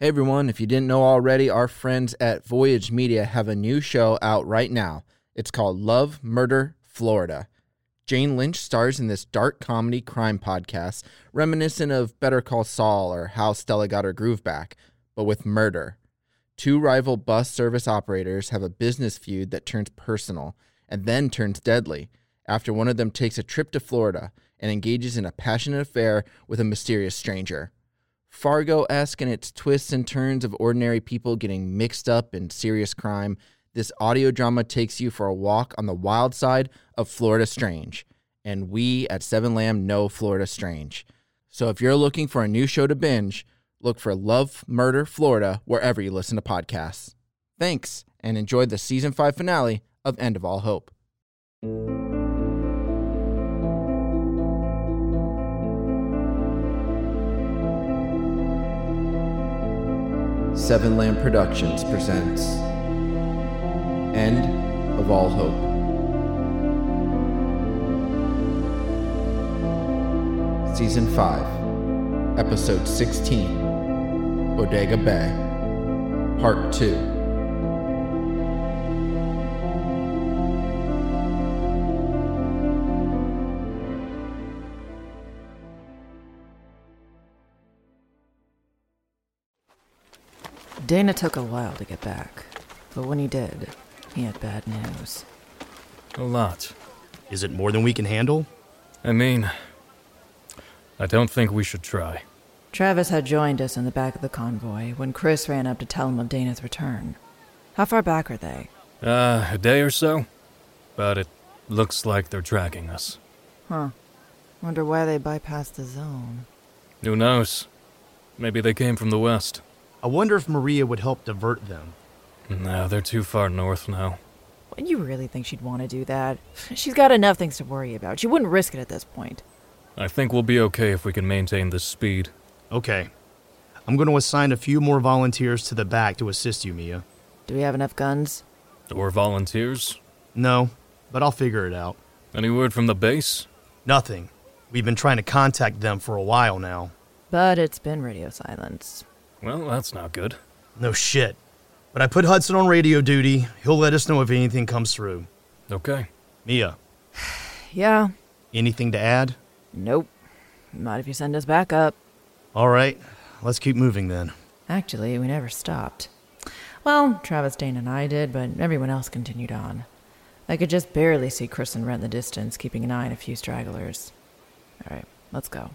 Hey everyone, if you didn't know already, our friends at Voyage Media have a new show out right now. It's called Love, Murder, Florida. Jane Lynch stars in this dark comedy crime podcast, reminiscent of Better Call Saul or How Stella Got Her Groove Back, but with murder. Two rival bus service operators have a business feud that turns personal and then turns deadly after one of them takes a trip to Florida and engages in a passionate affair with a mysterious stranger. Fargo esque in its twists and turns of ordinary people getting mixed up in serious crime, this audio drama takes you for a walk on the wild side of Florida Strange. And we at Seven Lamb know Florida Strange. So if you're looking for a new show to binge, look for Love, Murder, Florida wherever you listen to podcasts. Thanks, and enjoy the season 5 finale of End of All Hope. Seven Lamb Productions presents End of All Hope. Season 5, Episode 16 Bodega Bay, Part 2. Dana took a while to get back, but when he did, he had bad news. A lot. Is it more than we can handle? I mean, I don't think we should try. Travis had joined us in the back of the convoy when Chris ran up to tell him of Dana's return. How far back are they? Uh, a day or so? But it looks like they're tracking us. Huh. Wonder why they bypassed the zone. Who knows? Maybe they came from the west. I wonder if Maria would help divert them. No, they're too far north now. What, you really think she'd want to do that? She's got enough things to worry about. She wouldn't risk it at this point. I think we'll be okay if we can maintain this speed. Okay. I'm going to assign a few more volunteers to the back to assist you, Mia. Do we have enough guns? Or volunteers? No, but I'll figure it out. Any word from the base? Nothing. We've been trying to contact them for a while now. But it's been radio silence. Well, that's not good. No shit. But I put Hudson on radio duty. He'll let us know if anything comes through. Okay. Mia, Yeah. anything to add? Nope. Not if you send us back up. All right, let's keep moving then. Actually, we never stopped. Well, Travis, Dane, and I did, but everyone else continued on. I could just barely see Chris and Rhett in the distance, keeping an eye on a few stragglers. All right, let's go.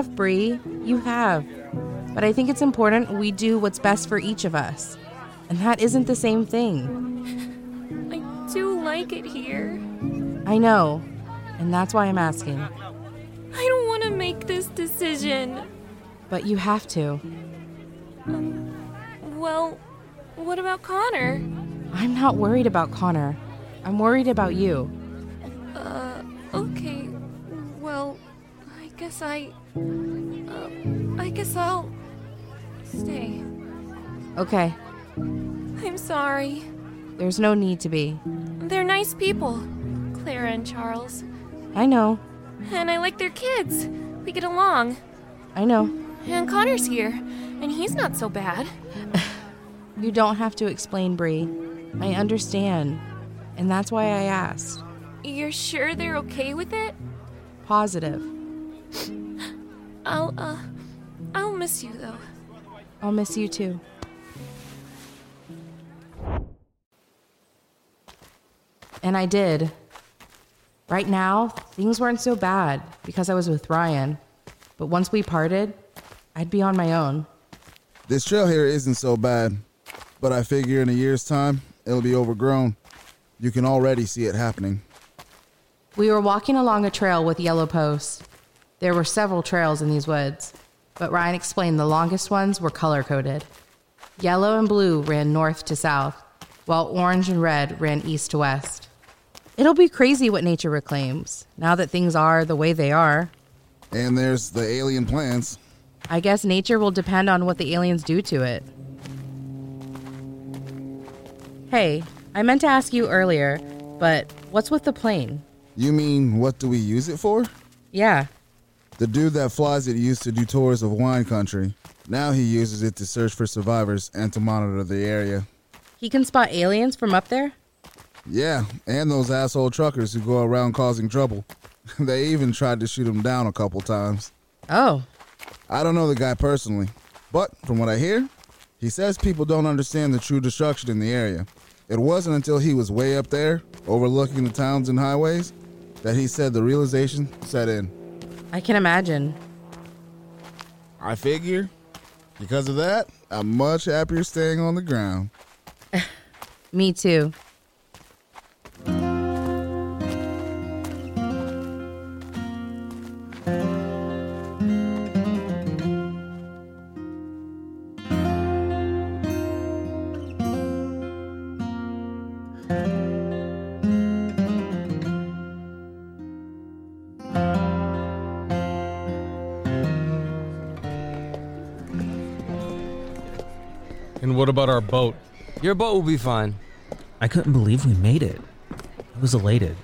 Have, Bree. You have. But I think it's important we do what's best for each of us. And that isn't the same thing. I do like it here. I know. And that's why I'm asking. I don't want to make this decision. But you have to. Um, well, what about Connor? I'm not worried about Connor. I'm worried about you. Guess I. Uh, I guess I'll. stay. Okay, I'm sorry. there's no need to be. They're nice people, Clara and Charles. I know. And I like their kids. We get along. I know. And Connor's here, and he's not so bad. You don't have to explain, Bree. I understand. And that's why I asked. You're sure they're okay with it? positive. I'll, uh, I'll miss you though. I'll miss you too. And I did. Right now, things weren't so bad because I was with Ryan. But once we parted, I'd be on my own. This trail here isn't so bad, but I figure in a year's time, it'll be overgrown. You can already see it happening. We were walking along a trail with yellow posts. There were several trails in these woods, but Ryan explained the longest ones were color coded. Yellow and blue ran north to south, while orange and red ran east to west. It'll be crazy what nature reclaims, now that things are the way they are. And there's the alien plants. I guess nature will depend on what the aliens do to it. Hey, I meant to ask you earlier, but what's with the plane? You mean, what do we use it for? Yeah, The dude that flies it used to do tours of wine country. Now he uses it to search for survivors and to monitor the area. he can spot aliens from up there? Yeah, and those asshole truckers who go around causing trouble. they even tried to shoot him down a couple times. Oh, I don't know the guy personally, but from what I hear, he says people don't understand the true destruction in the area. It wasn't until he was way up there, overlooking the towns and highways, that he said the realization set in. I can imagine. I figure, because of that, I'm much happier staying on the ground. Me too. What about our boat? Your boat will be fine. I couldn't believe we made it. I was elated.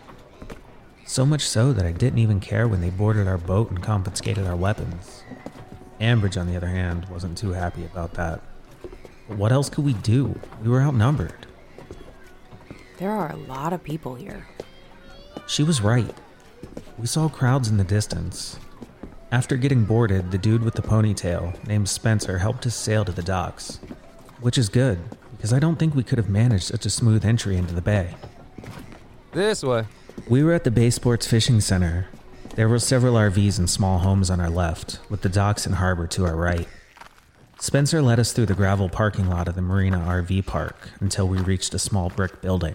So much so that I didn't even care when they boarded our boat and confiscated our weapons. Ambridge, on the other hand, wasn't too happy about that. But what else could we do? We were outnumbered. There are a lot of people here. She was right. We saw crowds in the distance. After getting boarded, the dude with the ponytail, named Spencer, helped us sail to the docks. Which is good, because I don't think we could have managed such a smooth entry into the bay. This way. We were at the Bay Sports Fishing Center. There were several RVs and small homes on our left, with the docks and harbor to our right. Spencer led us through the gravel parking lot of the Marina RV park until we reached a small brick building.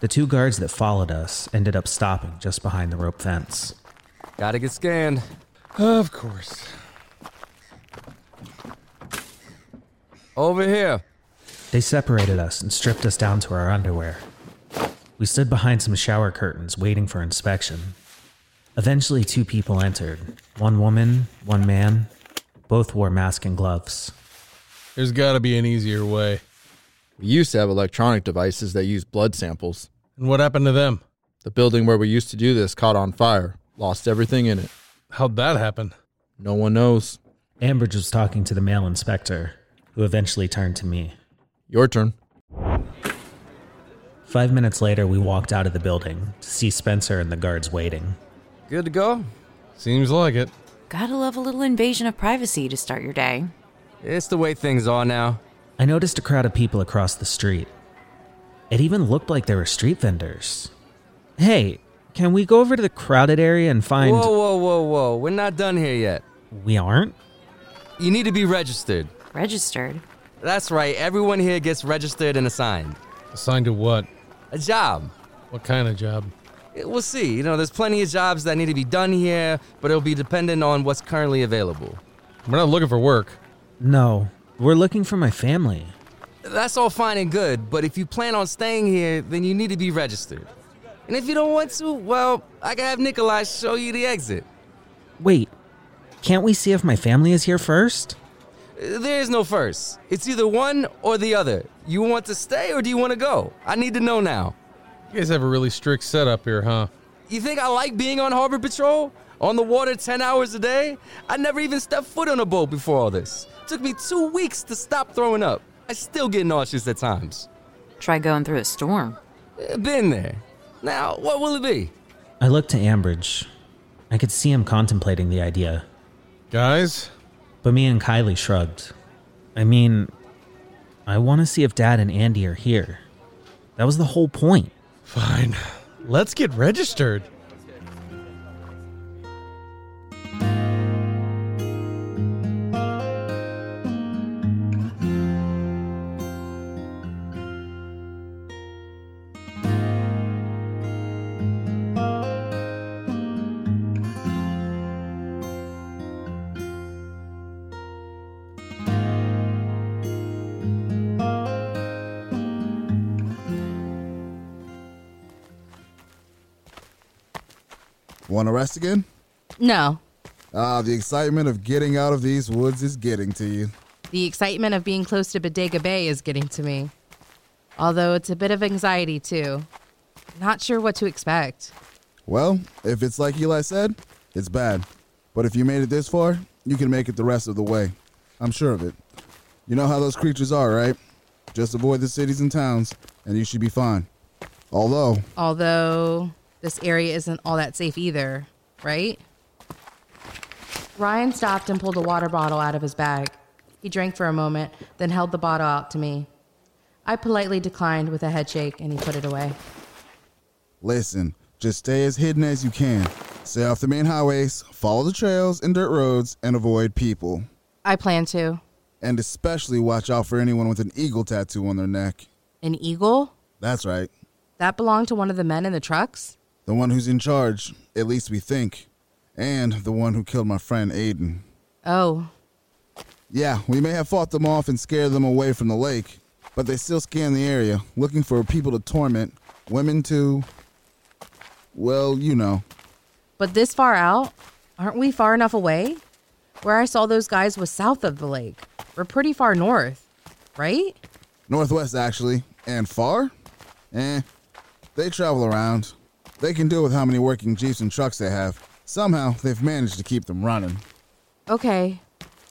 The two guards that followed us ended up stopping just behind the rope fence. Gotta get scanned. Of course. Over here. They separated us and stripped us down to our underwear. We stood behind some shower curtains waiting for inspection. Eventually, two people entered one woman, one man. Both wore masks and gloves. There's gotta be an easier way. We used to have electronic devices that use blood samples. And what happened to them? The building where we used to do this caught on fire, lost everything in it. How'd that happen? No one knows. Ambridge was talking to the male inspector, who eventually turned to me. Your turn. Five minutes later, we walked out of the building to see Spencer and the guards waiting. Good to go? Seems like it. Gotta love a little invasion of privacy to start your day. It's the way things are now. I noticed a crowd of people across the street. It even looked like there were street vendors. Hey, can we go over to the crowded area and find. Whoa, whoa, whoa, whoa. We're not done here yet. We aren't? You need to be registered. Registered. That's right. Everyone here gets registered and assigned. Assigned to what? A job. What kind of job? Eh, We'll see. You know, there's plenty of jobs that need to be done here, but it'll be dependent on what's currently available. We're not looking for work. No, we're looking for my family. That's all fine and good, but if you plan on staying here, then you need to be registered. And if you don't want to, well, I can have Nikolai show you the exit. Wait, can't we see if my family is here first? There is no first. It's either one or the other. You want to stay or do you want to go? I need to know now. You guys have a really strict setup here, huh? You think I like being on harbor patrol? On the water 10 hours a day? I never even stepped foot on a boat before all this. took me two weeks to stop throwing up. I still get nauseous at times. Try going through a storm. Eh, Been there. Now, what will it be? I looked to Ambridge. I could see him contemplating the idea, Guys, but me and Kylie shrugged. I mean, I want to see if Dad and Andy are here. That was the whole point. fine. Let's get registered. To rest again? No. Ah, the excitement of getting out of these woods is getting to you. The excitement of being close to Bodega Bay is getting to me. Although it's a bit of anxiety, too. Not sure what to expect. Well, if it's like Eli said, it's bad. But if you made it this far, you can make it the rest of the way. I'm sure of it. You know how those creatures are, right? Just avoid the cities and towns, and you should be fine. Although, Although this area isn't all that safe either, right? Ryan stopped and pulled a water bottle out of his bag. He drank for a moment, then held the bottle out to me. I politely declined with a head shake and he put it away. listen, just stay as hidden as you can. Stay off the main highways, follow the trails and dirt roads, and avoid people. I plan to. And especially watch out for anyone with an eagle tattoo on their neck. An eagle? That's right. That belonged to one of the men in the trucks? The one who's in charge, at least we think. And the one who killed my friend Aiden. Oh, Yeah, we may have fought them off and scared them away from the lake, but they still scan the area, looking for people to torment, women to. Well, you know. but this far out? Aren't we far enough away? Where I saw those guys was south of the lake. We're pretty far north, right? Northwest, actually. And far? Eh. They travel around. They can deal with how many working jeeps and trucks they have. Somehow, they've managed to keep them running. Okay.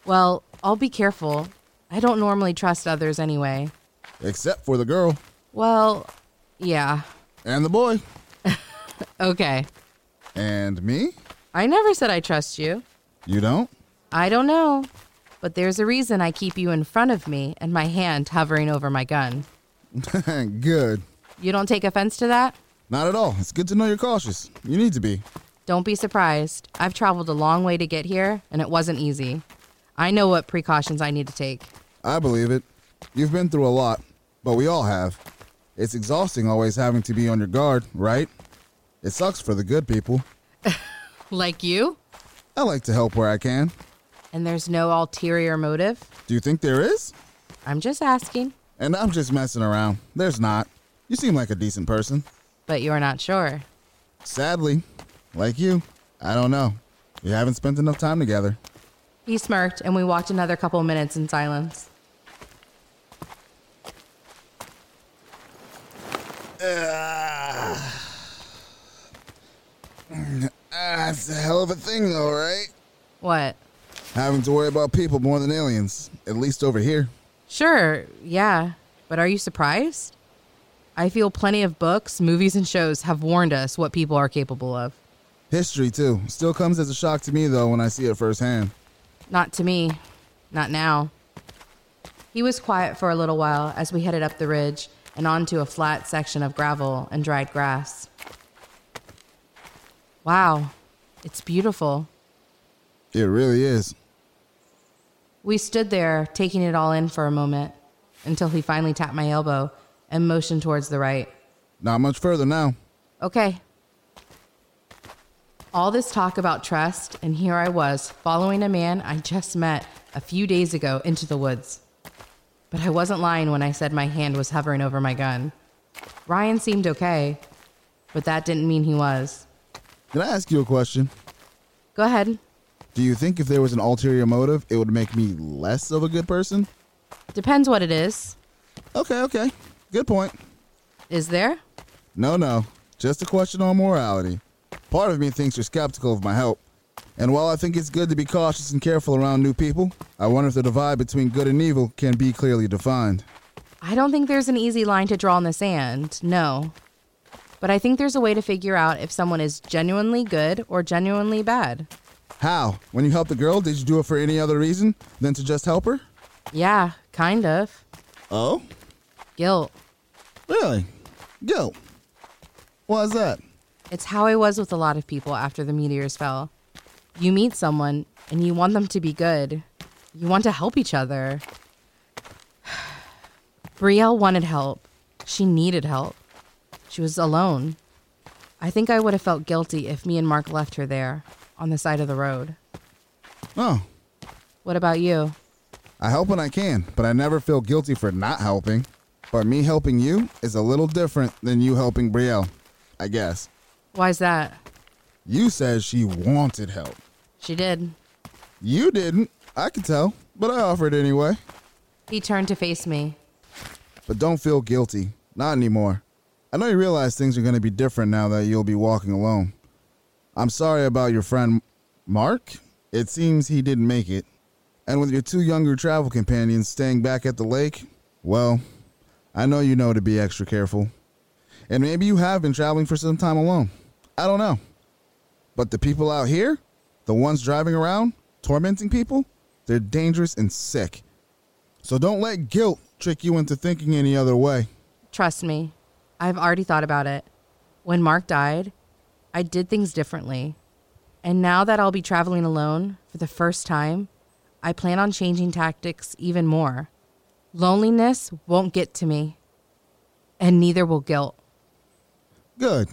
Well, I'll be careful. I don't normally trust others anyway. Except for the girl Well, yeah. and the boy. Okay. And me? I never said I trust you. You don't? I don't know. But there's a reason I keep you in front of me and my hand hovering over my gun. Good. You don't take offense to that? Not at all. It's good to know you're cautious. You need to be. Don't be surprised. I've traveled a long way to get here, and it wasn't easy. I know what precautions I need to take. I believe it. You've been through a lot, but we all have. It's exhausting always having to be on your guard, right? It sucks for the good people. Like you? I like to help where I can. And there's no ulterior motive? Do you think there is? I'm just asking. And I'm just messing around. There's not. You seem like a decent person. But you're not sure. Sadly, like you, I don't know. We haven't spent enough time together. He smirked, and we walked another couple minutes in silence. Ah, it's a hell of a thing, though, right? What? Having to worry about people more than aliens, at least over here. Sure, yeah. But are you surprised? I feel plenty of books, movies, and shows have warned us what people are capable of. History, too. Still comes as a shock to me, though, when I see it firsthand. Not to me. Not now. He was quiet for a little while as we headed up the ridge and onto a flat section of gravel and dried grass. Wow, it's beautiful. It really is. We stood there, taking it all in for a moment, until he finally tapped my elbow and motioned towards the right. Not much further now. Okay. All this talk about trust, and here I was, following a man I just met a few days ago into the woods. But I wasn't lying when I said my hand was hovering over my gun. Ryan seemed okay, but that didn't mean he was. Can I ask you a question? Go ahead. Do you think if there was an ulterior motive, it would make me less of a good person? Depends what it is. Okay, okay. Good point. Is there? No, no. Just a question on morality. Part of me thinks you're skeptical of my help. And while I think it's good to be cautious and careful around new people, I wonder if the divide between good and evil can be clearly defined. I don't think there's an easy line to draw in the sand. No. But I think there's a way to figure out if someone is genuinely good or genuinely bad. How? When you helped the girl, did you do it for any other reason than to just help her? Yeah, kind of. Oh? Guilt. Really? Guilt. Why's that? It's how I was with a lot of people after the meteors fell. You meet someone and you want them to be good. You want to help each other. Brielle wanted help. She needed help. She was alone. I think I would have felt guilty if me and Mark left her there, on the side of the road. Oh, What about you? I help when I can, but I never feel guilty for not helping. But me helping you is a little different than you helping Brielle, I guess. Why's that? You said she wanted help. She did. You didn't. I could tell, but I offered anyway. He turned to face me. But don't feel guilty. Not anymore. I know you realize things are going to be different now that you'll be walking alone. I'm sorry about your friend Mark. It seems he didn't make it. And with your two younger travel companions staying back at the lake, well, I know you know to be extra careful. And maybe you have been traveling for some time alone. I don't know. But the people out here, the ones driving around, tormenting people, they're dangerous and sick. So don't let guilt trick you into thinking any other way. Trust me, I've already thought about it. When Mark died, I did things differently. And now that I'll be traveling alone for the first time, I plan on changing tactics even more. Loneliness won't get to me, and neither will guilt. Good.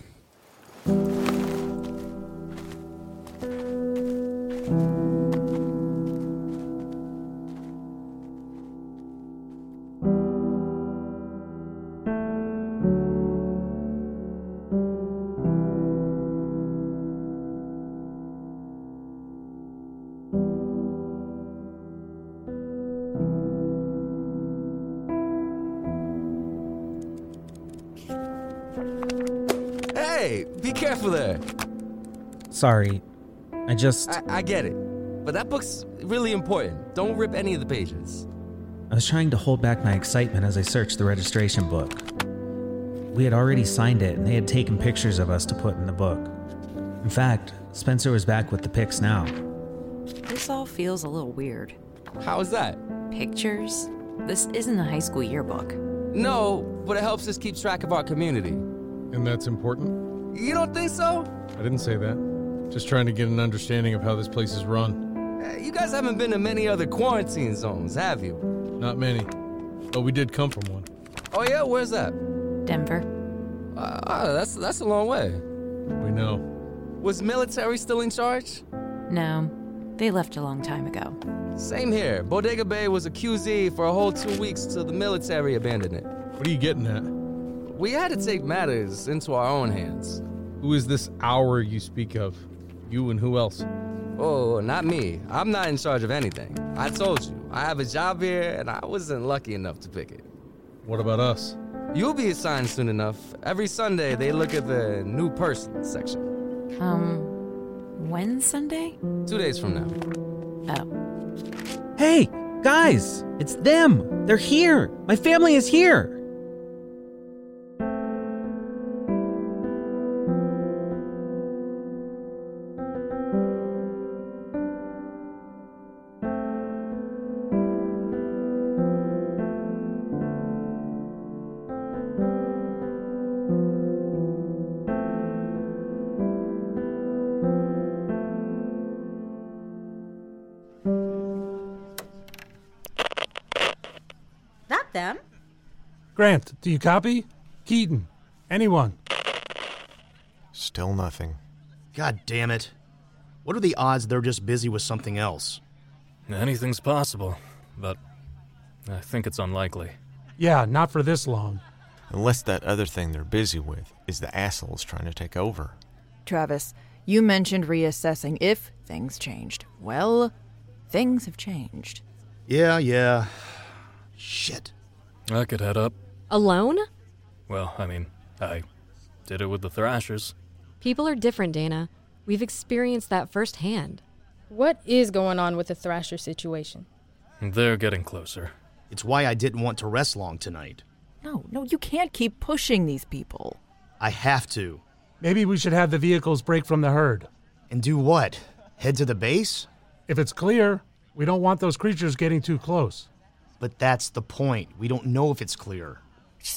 Hey, be careful there. Sorry. I just. I, I get it. But that book's really important. Don't rip any of the pages. I was trying to hold back my excitement as I searched the registration book. We had already signed it, and they had taken pictures of us to put in the book. In fact, Spencer was back with the pics now. This all feels a little weird. How is that? Pictures? This isn't a high school yearbook. No, but it helps us keep track of our community. And that's important? You don't think so? I didn't say that. Just trying to get an understanding of how this place is run. Uh, You guys haven't been to many other quarantine zones, have you? Not many. But we did come from one. Oh yeah, where's that? Denver. Uh, oh, that's that's a long way. We know. Was military still in charge? No, they left a long time ago. Same here. Bodega Bay was a QZ for a whole two weeks till the military abandoned it. What are you getting at? We had to take matters into our own hands. Who is this our you speak of? You and who else? Oh, not me. I'm not in charge of anything. I told you, I have a job here, and I wasn't lucky enough to pick it. What about us? You'll be assigned soon enough. Every Sunday, they look at the new person section. Um, when Sunday? Two days from now. Oh. Hey, guys! It's them! They're here! My family is here! Grant, do you copy? Keaton, anyone? Still nothing. God damn it. What are the odds they're just busy with something else? Anything's possible, but I think it's unlikely. Yeah, not for this long. Unless that other thing they're busy with is the assholes trying to take over. Travis, you mentioned reassessing if things changed. Well, things have changed. Yeah, yeah. Shit. I could head up. Alone? Well, I mean, I did it with the Thrashers. People are different, Dana. We've experienced that firsthand. What is going on with the Thrasher situation? They're getting closer. It's why I didn't want to rest long tonight. No, no, you can't keep pushing these people. I have to. Maybe we should have the vehicles break from the herd. And do what? Head to the base? If it's clear, we don't want those creatures getting too close. But that's the point. We don't know if it's clear.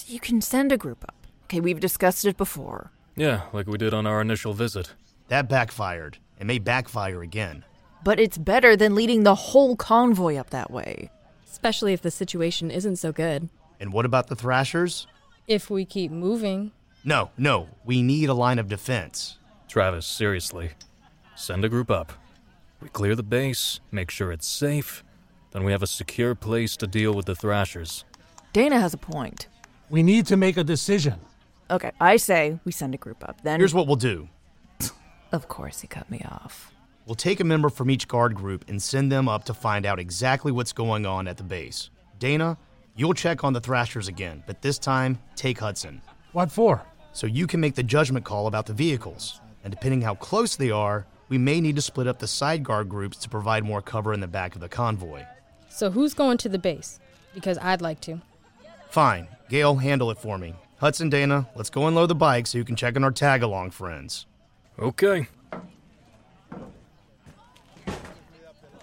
You can send a group up. Okay, we've discussed it before. Yeah, like we did on our initial visit. That backfired. It may backfire again. But it's better than leading the whole convoy up that way. Especially if the situation isn't so good. And what about the Thrashers? If we keep moving. No, no. We need a line of defense. Travis, seriously. Send a group up. We clear the base, make sure it's safe, then we have a secure place to deal with the Thrashers. Dana has a point. We need to make a decision. Okay, I say we send a group up. Then Here's what we'll do. Of course he cut me off. We'll take a member from each guard group and send them up to find out exactly what's going on at the base. Dana, you'll check on the Thrashers again, but this time, take Hudson. What for? So you can make the judgment call about the vehicles. And depending how close they are, we may need to split up the side guard groups to provide more cover in the back of the convoy. So who's going to the base? Because I'd like to. Fine. Gail, handle it for me. Hudson, Dana, let's go and load the bike so you can check on our tag along friends. Okay.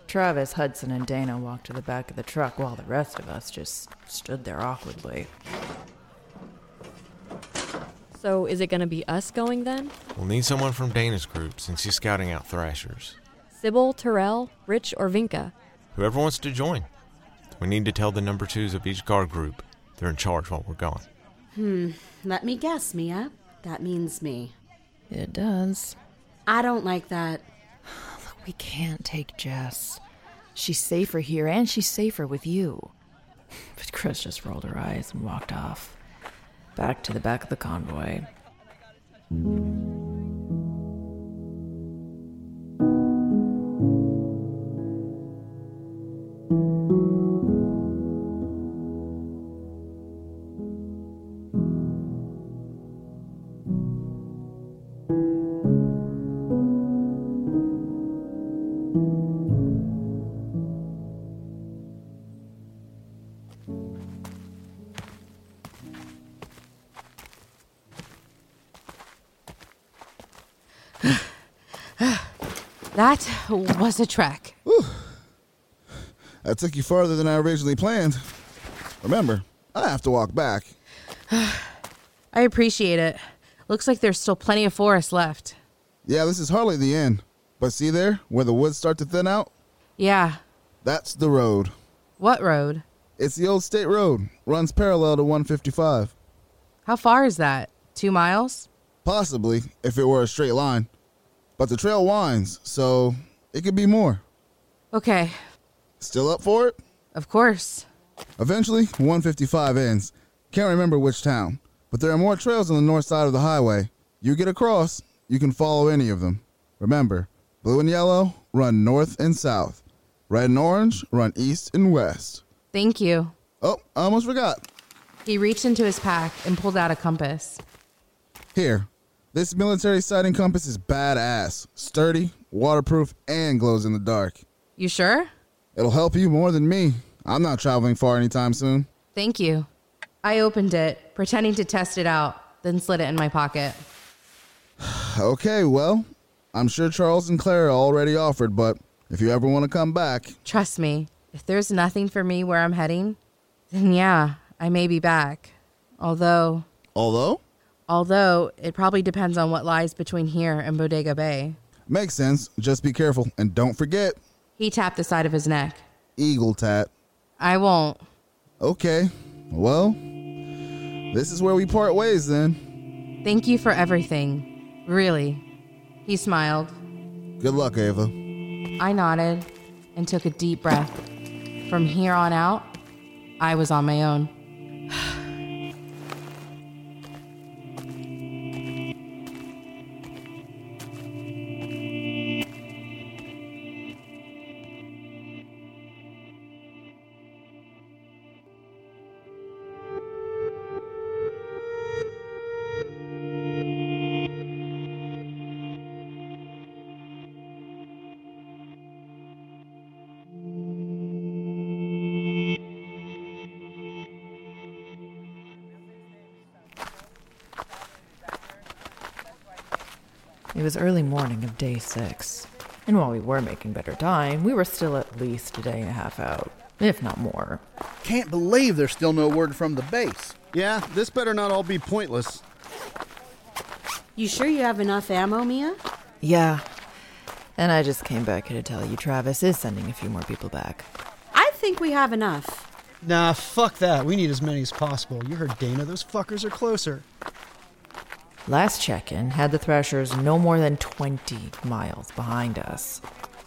Travis, Hudson, and Dana walked to the back of the truck while the rest of us just stood there awkwardly. So is it going to be us going then? We'll need someone from Dana's group since she's scouting out Thrashers. Sybil, Terrell, Rich, or Vinka? Whoever wants to join. We need to tell the number twos of each guard group they're in charge while we're gone. Hmm. Let me guess, Mia. That means me. It does. I don't like that. Look, we can't take Jess. She's safer here, and she's safer with you. But Chris just rolled her eyes and walked off. Back to the back of the convoy. was a trek. That took you farther than I originally planned. Remember, I have to walk back. I appreciate it. Looks like there's still plenty of forest left. Yeah, this is hardly the end. But see there, where the woods start to thin out? Yeah. That's the road. What road? It's the old state road. Runs parallel to 155. How far is that? Two miles? Possibly, if it were a straight line. But the trail winds, so it could be more. Okay. Still up for it? Of course. Eventually, 155 ends. Can't remember which town, but there are more trails on the north side of the highway. You get across, you can follow any of them. Remember, blue and yellow run north and south. Red and orange run east and west. Thank you. Oh, I almost forgot. He reached into his pack and pulled out a compass. Here, this military sighting compass is badass, sturdy, waterproof, and glows in the dark. You sure? It'll help you more than me. I'm not traveling far anytime soon. Thank you. I opened it, pretending to test it out, then slid it in my pocket. Okay, well, I'm sure Charles and Claire already offered, but if you ever want to come back, Trust me, if there's nothing for me where I'm heading, then yeah, I may be back. Although, although, although it probably depends on what lies between here and Bodega Bay. Makes sense. Just be careful and don't forget He tapped the side of his neck. Eagle Tat. I won't. Okay, well, this is where we part ways then. Thank you for everything. Really. He smiled. Good luck, Ava. I nodded and took a deep breath. From here on out, I was on my own. Was early morning of day six. And while we were making better time, we were still at least a day and a half out, if not more. Can't believe there's still no word from the base. Yeah, this better not all be pointless. You sure you have enough ammo, Mia? Yeah. And I just came back here to tell you Travis is sending a few more people back. I think we have enough. Nah, fuck that. We need as many as possible. You heard Dana, those fuckers are closer. Last check in had the Thrashers no more than 20 miles behind us.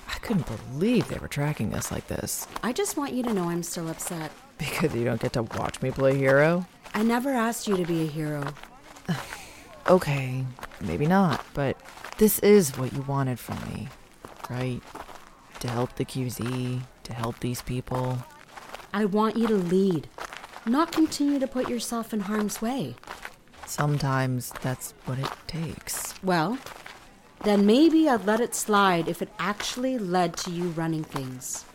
I couldn't believe they were tracking us like this. I just want you to know I'm still upset. Because you don't get to watch me play hero? I never asked you to be a hero. Okay, maybe not, but this is what you wanted from me, right? To help the QZ, to help these people. I want you to lead, not continue to put yourself in harm's way. Sometimes that's what it takes. Well, then maybe I'd let it slide if it actually led to you running things.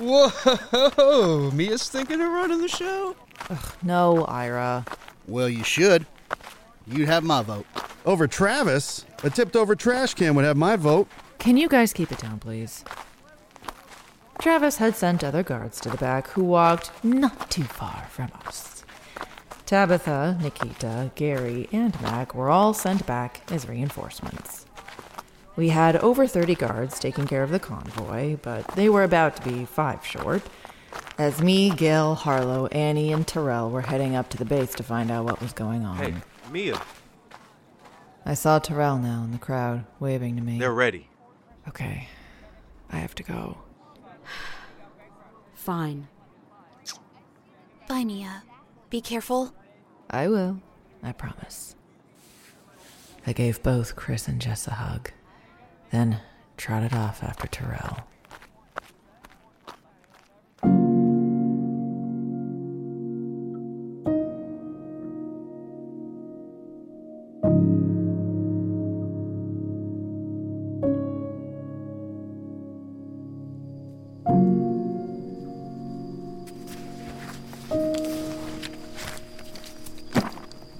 Whoa! Mia's thinking of running the show? Ugh, no, Ira. Well, you should. You'd have my vote. Over Travis? A tipped over trash can would have my vote. Can you guys keep it down, please? Travis had sent other guards to the back who walked not too far from us. Tabitha, Nikita, Gary, and Mac were all sent back as reinforcements. We had over 30 guards taking care of the convoy, but they were about to be five short, as me, Gil, Harlow, Annie, and Terrell were heading up to the base to find out what was going on. Hey, Mia. I saw Terrell now in the crowd, waving to me. They're ready. Okay. I have to go. Fine. Bye, Mia. Be careful. I will. I promise. I gave both Chris and Jess a hug, then trotted off after Terrell.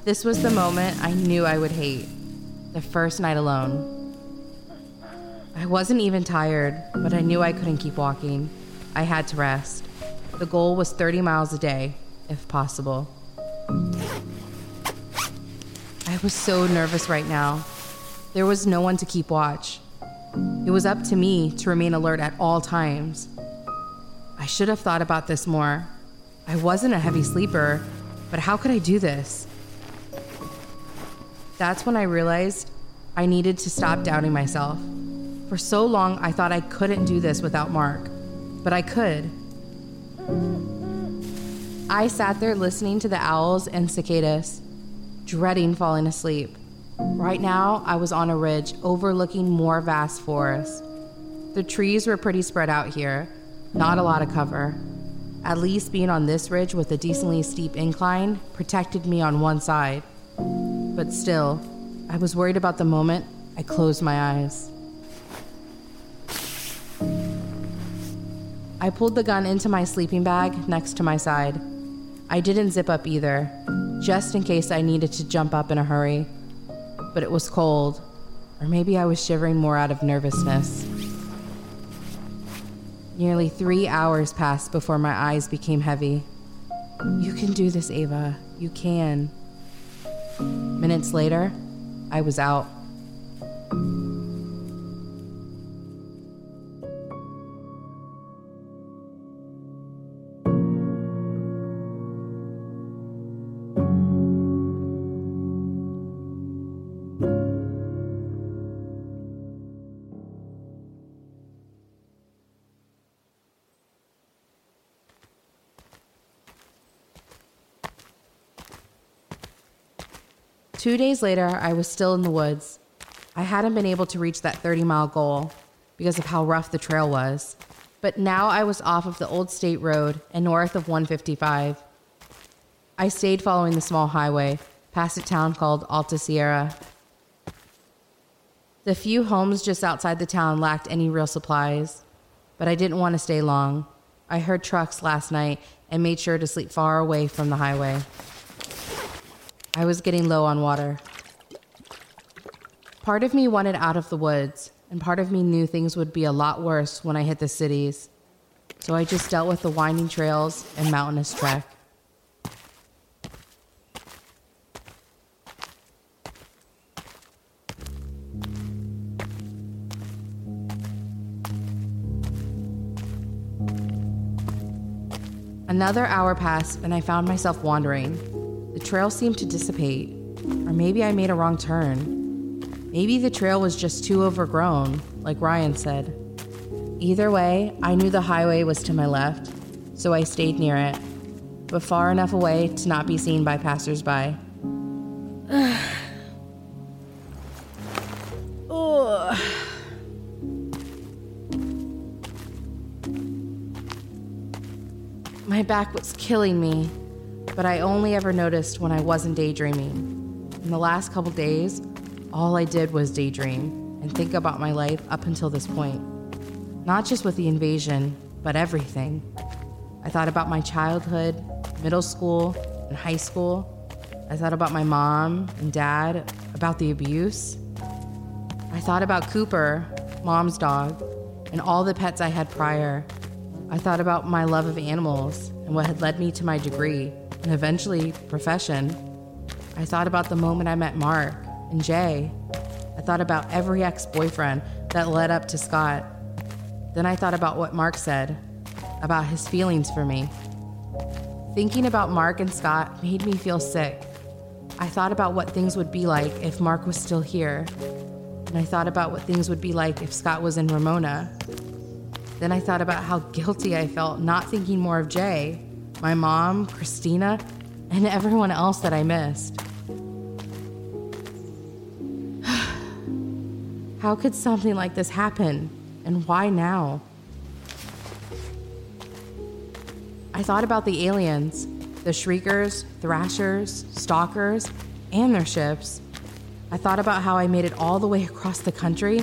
This was the moment I knew I would hate. The first night alone. I wasn't even tired, but I knew I couldn't keep walking. I had to rest. The goal was 30 miles a day, if possible. I was so nervous right now. There was no one to keep watch. It was up to me to remain alert at all times. I should have thought about this more. I wasn't a heavy sleeper, but how could I do this? That's when I realized I needed to stop doubting myself. For so long, I thought I couldn't do this without Mark, but I could. I sat there listening to the owls and cicadas, dreading falling asleep. Right now, I was on a ridge overlooking more vast forests. The trees were pretty spread out here, not a lot of cover. At least being on this ridge with a decently steep incline protected me on one side. But still, I was worried about the moment I closed my eyes. I pulled the gun into my sleeping bag next to my side. I didn't zip up either, just in case I needed to jump up in a hurry. But it was cold, or maybe I was shivering more out of nervousness. Nearly three hours passed before my eyes became heavy. You can do this, Ava. You can. Minutes later, I was out. Two days later, I was still in the woods. I hadn't been able to reach that 30 mile goal because of how rough the trail was. But now I was off of the old state road and north of 155. I stayed following the small highway past a town called Alta Sierra. The few homes just outside the town lacked any real supplies, but I didn't want to stay long. I heard trucks last night and made sure to sleep far away from the highway. I was getting low on water. Part of me wanted out of the woods, and part of me knew things would be a lot worse when I hit the cities. So I just dealt with the winding trails and mountainous trek. Another hour passed, and I found myself wandering. The trail seemed to dissipate, or maybe I made a wrong turn. Maybe the trail was just too overgrown, like Ryan said. Either way, I knew the highway was to my left, so I stayed near it, but far enough away to not be seen by passersby. My back was killing me, but I only ever noticed when I wasn't daydreaming. In the last couple days, all I did was daydream and think about my life up until this point. Not just with the invasion, but everything. I thought about my childhood, middle school, and high school. I thought about my mom and dad, about the abuse. I thought about Cooper, mom's dog, and all the pets I had prior. I thought about my love of animals and what had led me to my degree and eventually profession. I thought about the moment I met Mark and Jay. I thought about every ex boyfriend that led up to Scott. Then I thought about what Mark said about his feelings for me. Thinking about Mark and Scott made me feel sick. I thought about what things would be like if Mark was still here. And I thought about what things would be like if Scott was in Ramona. Then I thought about how guilty I felt not thinking more of Jay, my mom, Christina, and everyone else that I missed. how could something like this happen? And why now? I thought about the aliens, the Shriekers, Thrashers, Stalkers, and their ships. I thought about how I made it all the way across the country,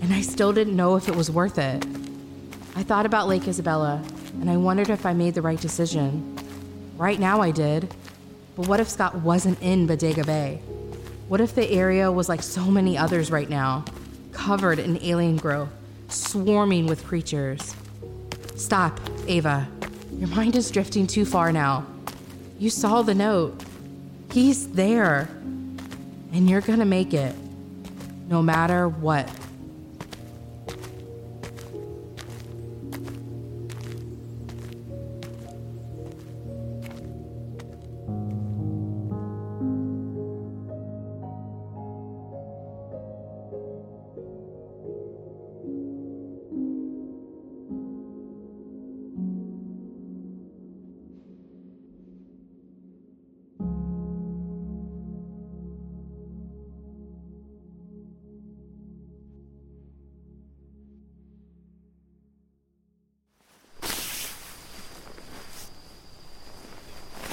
and I still didn't know if it was worth it. I thought about Lake Isabella, and I wondered if I made the right decision. Right now, I did. But what if Scott wasn't in Bodega Bay? What if the area was like so many others right now, covered in alien growth, swarming with creatures? Stop, Ava. Your mind is drifting too far now. You saw the note. He's there. And you're gonna make it, no matter what.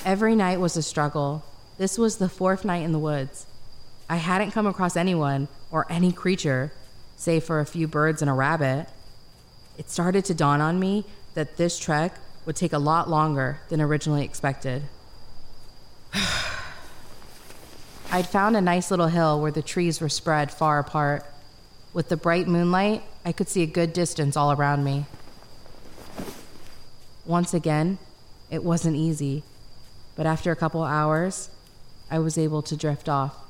Every night was a struggle. This was the fourth night in the woods. I hadn't come across anyone or any creature, save for a few birds and a rabbit. It started to dawn on me that this trek would take a lot longer than originally expected. I'd found a nice little hill where the trees were spread far apart. With the bright moonlight, I could see a good distance all around me. Once again, it wasn't easy, but after a couple hours, I was able to drift off.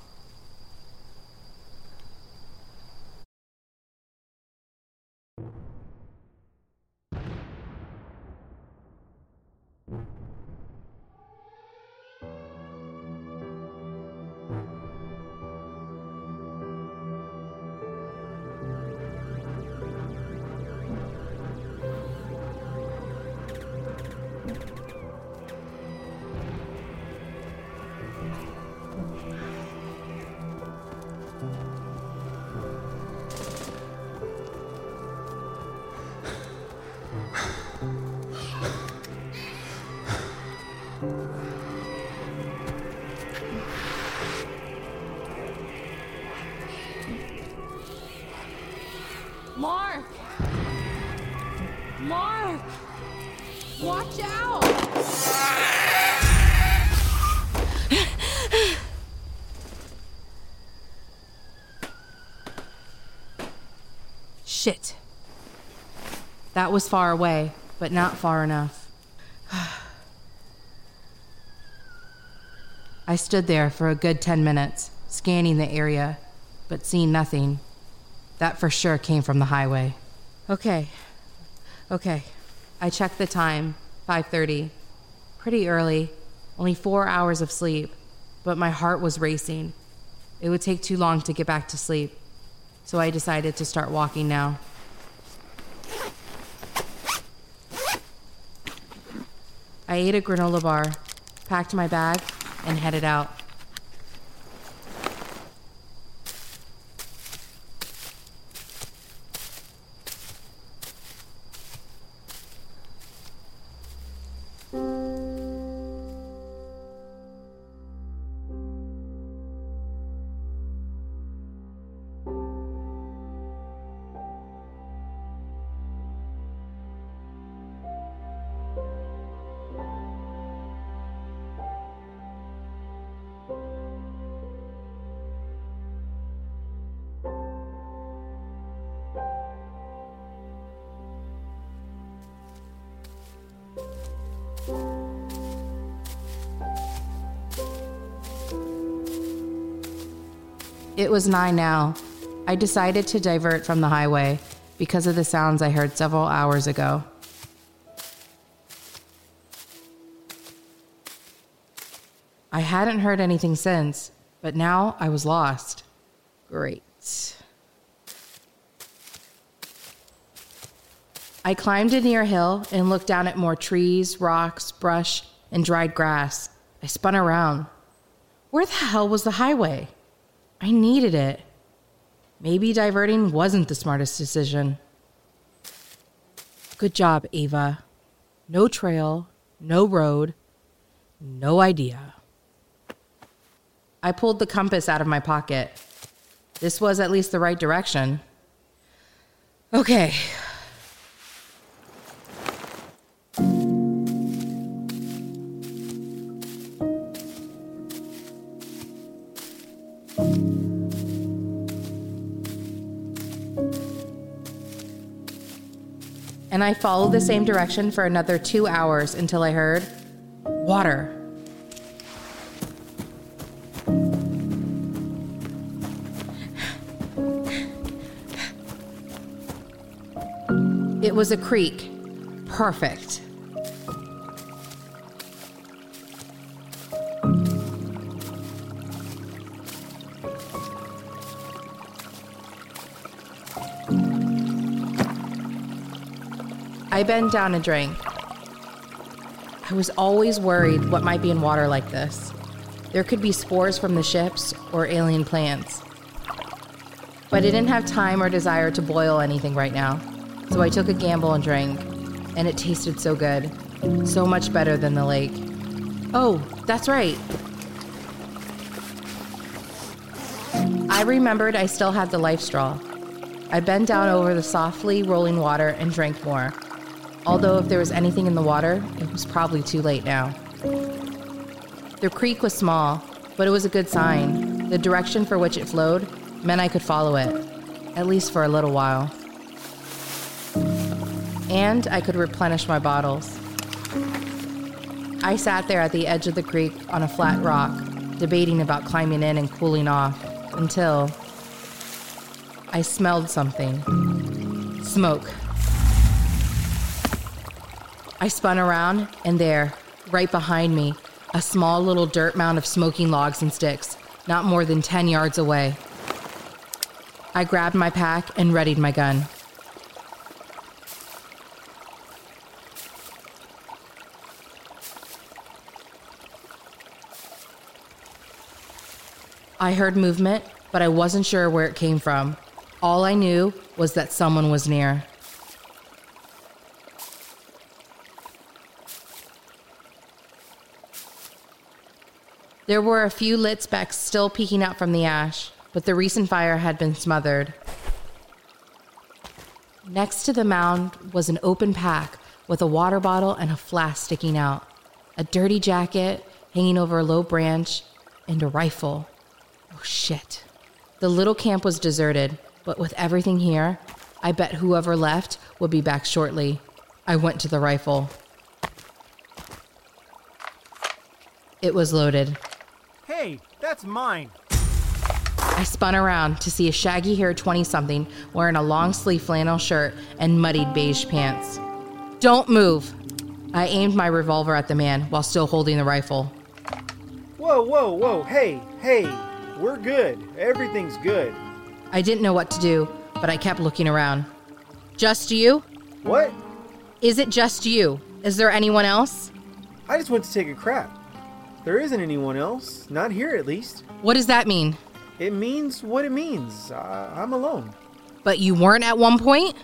That was far away, but not far enough. I stood there for a good 10 minutes, scanning the area, but seeing nothing. That for sure came from the highway. Okay. Okay. I checked the time, 5:30. Pretty early, only 4 hours of sleep, but my heart was racing. It would take too long to get back to sleep. So I decided to start walking now. I ate a granola bar, packed my bag, and headed out. It was nine now. I decided to divert from the highway because of the sounds I heard several hours ago. I hadn't heard anything since, but now I was lost. Great. I climbed a near hill and looked down at more trees, rocks, brush, and dried grass. I spun around. Where the hell was the highway? I needed it. Maybe diverting wasn't the smartest decision. Good job, Ava. No trail, no road, no idea. I pulled the compass out of my pocket. This was at least the right direction. Okay. And I followed the same direction for another two hours until I heard water. It was a creek. Perfect. I bent down and drank. I was always worried what might be in water like this. There could be spores from the ships or alien plants. But I didn't have time or desire to boil anything right now, so I took a gamble and drank. And it tasted so good. So much better than the lake. Oh, that's right. I remembered I still had the life straw. I bent down over the softly rolling water and drank more. Although, if there was anything in the water, it was probably too late now. The creek was small, but it was a good sign. The direction for which it flowed meant I could follow it, at least for a little while. And I could replenish my bottles. I sat there at the edge of the creek on a flat rock, debating about climbing in and cooling off, until I smelled something smoke. I spun around, and there, right behind me, a small little dirt mound of smoking logs and sticks, not more than 10 yards away. I grabbed my pack and readied my gun. I heard movement, but I wasn't sure where it came from. All I knew was that someone was near. There were a few lit specks still peeking out from the ash, but the recent fire had been smothered. Next to the mound was an open pack with a water bottle and a flask sticking out, a dirty jacket hanging over a low branch, and a rifle. Oh shit. The little camp was deserted, but with everything here, I bet whoever left would be back shortly. I went to the rifle. It was loaded. Hey, that's mine. I spun around to see a shaggy haired 20 something wearing a long sleeve flannel shirt and muddied beige pants. Don't move! I aimed my revolver at the man while still holding the rifle. Whoa, whoa, whoa. Hey, hey. We're good. Everything's good. I didn't know what to do, but I kept looking around. Just you? What? Is it just you? Is there anyone else? I just went to take a crap. There isn't anyone else. Not here, at least. What does that mean? It means what it means. Uh, I'm alone. But you weren't at one point?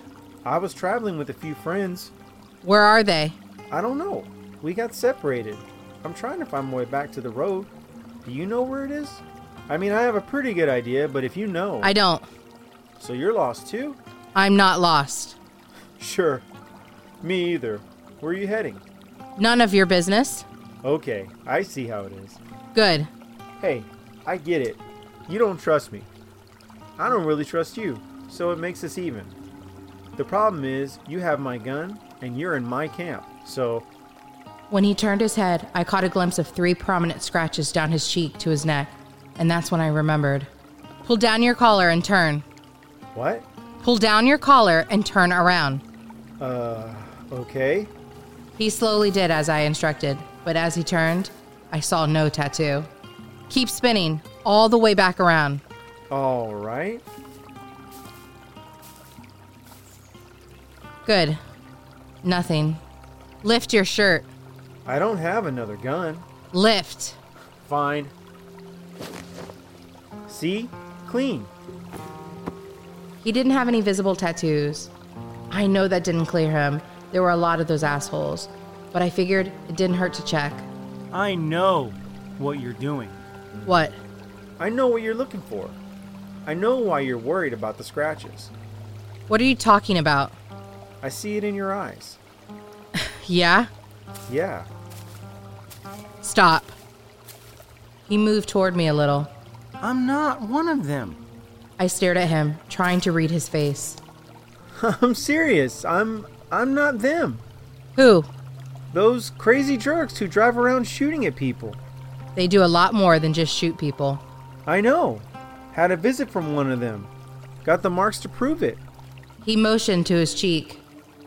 I was traveling with a few friends. Where are they? I don't know. We got separated. I'm trying to find my way back to the road. Do you know where it is? I mean, I have a pretty good idea, but if you know. I don't. So you're lost too? I'm not lost. Sure. Me either. Where are you heading? None of your business. Okay, I see how it is. Good. Hey, I get it. You don't trust me. I don't really trust you, so it makes us even. The problem is, you have my gun, and you're in my camp, so. When he turned his head, I caught a glimpse of three prominent scratches down his cheek to his neck, and that's when I remembered. Pull down your collar and turn. What? Pull down your collar and turn around. Uh, okay. He slowly did as I instructed, but as he turned, I saw no tattoo. Keep spinning, all the way back around. All right. Good. Nothing. Lift your shirt. I don't have another gun. Lift. Fine. See? Clean. He didn't have any visible tattoos. I know that didn't clear him. There were a lot of those assholes. But I figured it didn't hurt to check. I know what you're doing. What? I know what you're looking for. I know why you're worried about the scratches. What are you talking about? I see it in your eyes. Yeah? Yeah. Stop. He moved toward me a little. I'm not one of them. I stared at him, trying to read his face. I'm serious. I'm I'm not them. Who? Those crazy jerks who drive around shooting at people. They do a lot more than just shoot people. I know. Had a visit from one of them. Got the marks to prove it. He motioned to his cheek.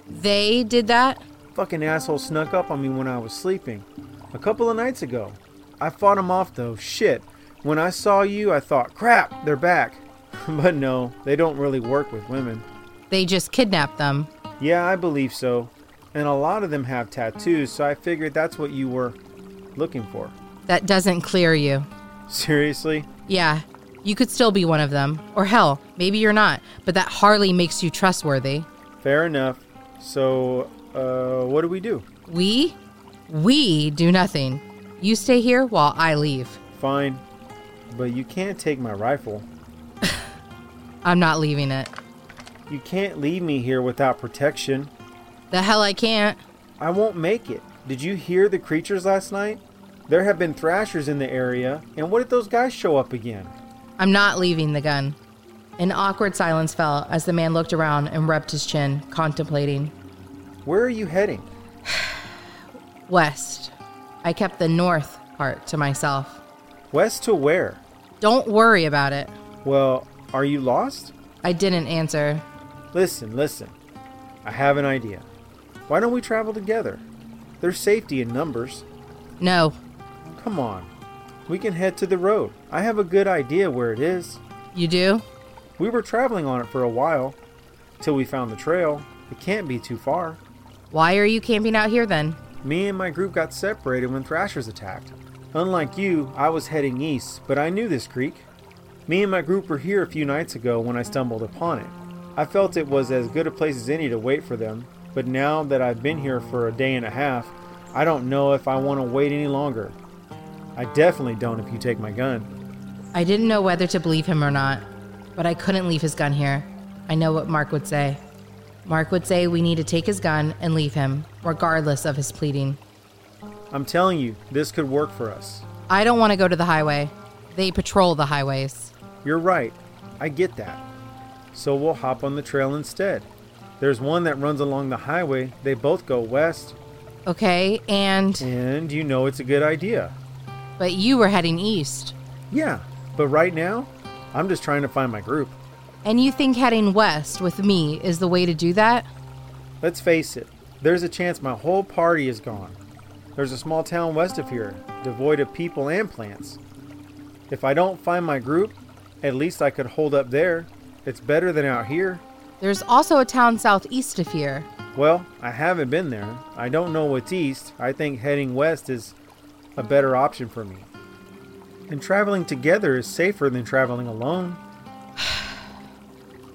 They did that? Fucking asshole snuck up on me when I was sleeping. A couple of nights ago. I fought him off though. Shit. When I saw you, I thought, crap, they're back. but no, they don't really work with women. They just kidnap them. Yeah, I believe so. And a lot of them have tattoos, so I figured that's what you were looking for. That doesn't clear you. Seriously? Yeah, you could still be one of them. Or hell, maybe you're not, but that hardly makes you trustworthy. Fair enough. So, uh, what do we do? We? We do nothing. You stay here while I leave. Fine. But you can't take my rifle. I'm not leaving it. You can't leave me here without protection. The hell I can't. I won't make it. Did you hear the creatures last night? There have been thrashers in the area, and what if those guys show up again? I'm not leaving the gun. An awkward silence fell as the man looked around and rubbed his chin, contemplating. Where are you heading? West. I kept the north part to myself. West to where? Don't worry about it. Well, are you lost? I didn't answer. Listen, listen. I have an idea. Why don't we travel together? There's safety in numbers. No. Come on. We can head to the road. I have a good idea where it is. You do? We were traveling on it for a while. Till we found the trail. It can't be too far. Why are you camping out here then? Me and my group got separated when thrashers attacked. Unlike you, I was heading east, but I knew this creek. Me and my group were here a few nights ago when I stumbled upon it. I felt it was as good a place as any to wait for them, but now that I've been here for a day and a half, I don't know if I want to wait any longer. I definitely don't if you take my gun. I didn't know whether to believe him or not, but I couldn't leave his gun here. I know what Mark would say. Mark would say we need to take his gun and leave him, regardless of his pleading. I'm telling you, this could work for us. I don't want to go to the highway. They patrol the highways. You're right. I get that. so we'll hop on the trail instead. There's one that runs along the highway. They both go west. Okay, and. And you know it's a good idea. But you were heading east. Yeah, but right now, I'm just trying to find my group. And you think heading west with me is the way to do that? Let's face it, there's a chance my whole party is gone. There's a small town west of here, devoid of people and plants. If I don't find my group, at least I could hold up there. It's better than out here. There's also a town southeast of here. Well, I haven't been there. I don't know what's east. I think heading west is a better option for me. And traveling together is safer than traveling alone.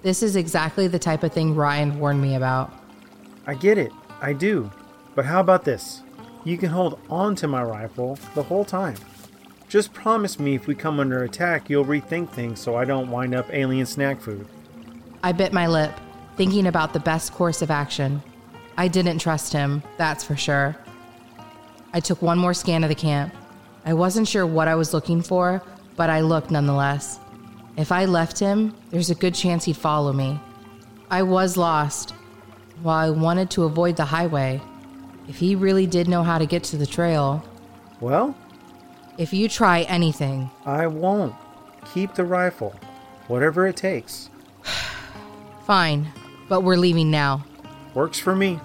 This is exactly the type of thing Ryan warned me about. I get it. I do. But how about this? You can hold on to my rifle the whole time. Just promise me if we come under attack, you'll rethink things so I don't wind up alien snack food. I bit my lip, thinking about the best course of action. I didn't trust him, that's for sure. I took one more scan of the camp. I wasn't sure what I was looking for, but I looked nonetheless. If I left him, there's a good chance he'd follow me. I was lost. While I wanted to avoid the highway, if he really did know how to get to the trail. Well? If you try anything. I won't. Keep the rifle. Whatever it takes. Fine, but we're leaving now. Works for me.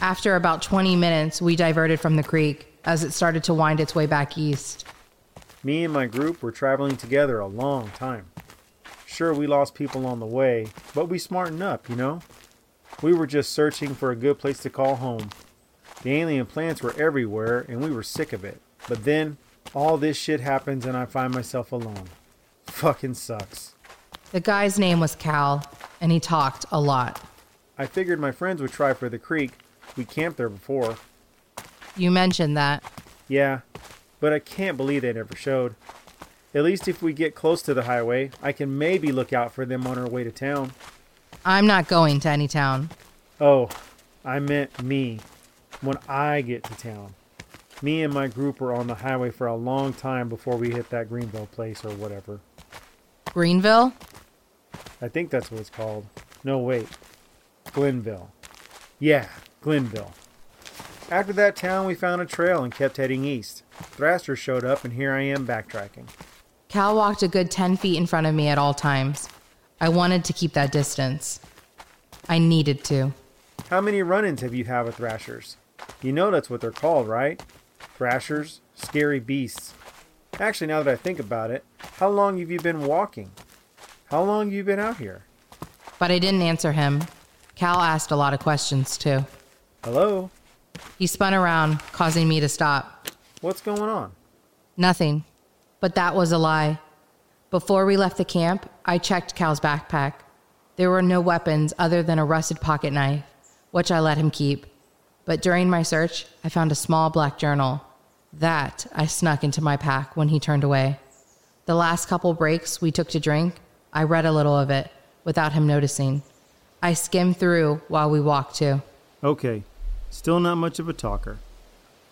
After about 20 minutes, we diverted from the creek as it started to wind its way back east. Me and my group were traveling together a long time. Sure, we lost people on the way, but we smartened up, you know? We were just searching for a good place to call home. The alien plants were everywhere, and we were sick of it. But then, all this shit happens, and I find myself alone. Fucking sucks. The guy's name was Cal, and he talked a lot. I figured my friends would try for the creek. We camped there before. You mentioned that. Yeah, but I can't believe they never showed. At least if we get close to the highway, I can maybe look out for them on our way to town. I'm not going to any town. Oh, I meant me. When I get to town. Me and my group were on the highway for a long time before we hit that Greenville place or whatever. Greenville? I think that's what it's called. No, wait. Glenville. Yeah, Glenville. After that town, we found a trail and kept heading east. Thrashers showed up, and here I am backtracking. Cal walked a good 10 feet in front of me at all times. I wanted to keep that distance. I needed to. How many run ins have you had with thrashers? You know that's what they're called, right? Thrashers, scary beasts. Actually, now that I think about it, how long have you been walking? How long have you been out here? But I didn't answer him. Cal asked a lot of questions, too. Hello? He spun around, causing me to stop. What's going on? Nothing. But that was a lie. Before we left the camp, I checked Cal's backpack. There were no weapons other than a rusted pocket knife, which I let him keep. But during my search, I found a small black journal. That I snuck into my pack when he turned away. The last couple breaks we took to drink, I read a little of it without him noticing. I skimmed through while we walked too. Okay, still not much of a talker.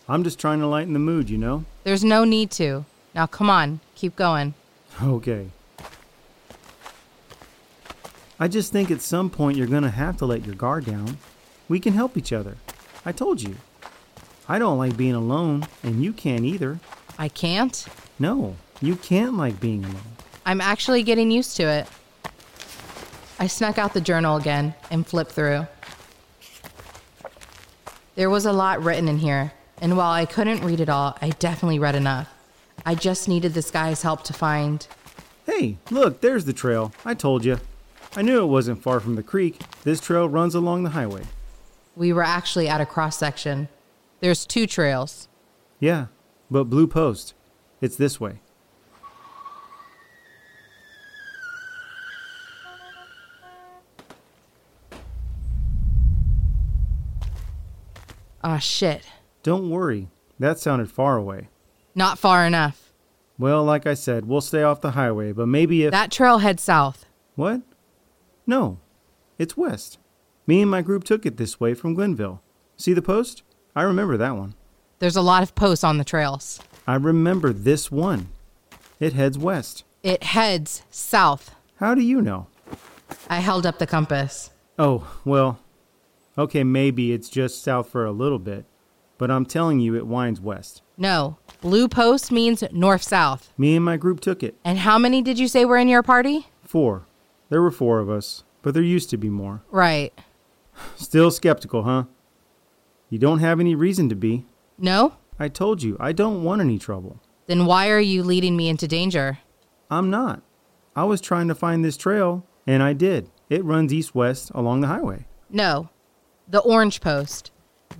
I'm just trying to lighten the mood, you know? There's no need to. Now come on, keep going. Okay. I just think at some point you're gonna have to let your guard down. We can help each other. I told you. I don't like being alone, and you can't either. I can't? No, you can't like being alone. I'm actually getting used to it. I snuck out the journal again and flipped through. There was a lot written in here, and while I couldn't read it all, I definitely read enough. I just needed this guy's help to find. Hey, look, there's the trail. I told you. I knew it wasn't far from the creek. This trail runs along the highway. We were actually at a cross section. There's two trails. Yeah, but Blue Post. It's this way. Ah, shit. Don't worry. That sounded far away. Not far enough. Well, like I said, we'll stay off the highway, but maybe if. That trail heads south. What? No, it's west. Me and my group took it this way from Glenville. See the post? I remember that one. There's a lot of posts on the trails. I remember this one. It heads west. It heads south. How do you know? I held up the compass. Oh, well, okay, maybe it's just south for a little bit, but I'm telling you it winds west. No, blue post means north south. Me and my group took it. And how many did you say were in your party? Four. There were four of us, but there used to be more. Right. Still skeptical, huh? You don't have any reason to be. No? I told you, I don't want any trouble. Then why are you leading me into danger? I'm not. I was trying to find this trail, and I did. It runs east west along the highway. No. The orange post.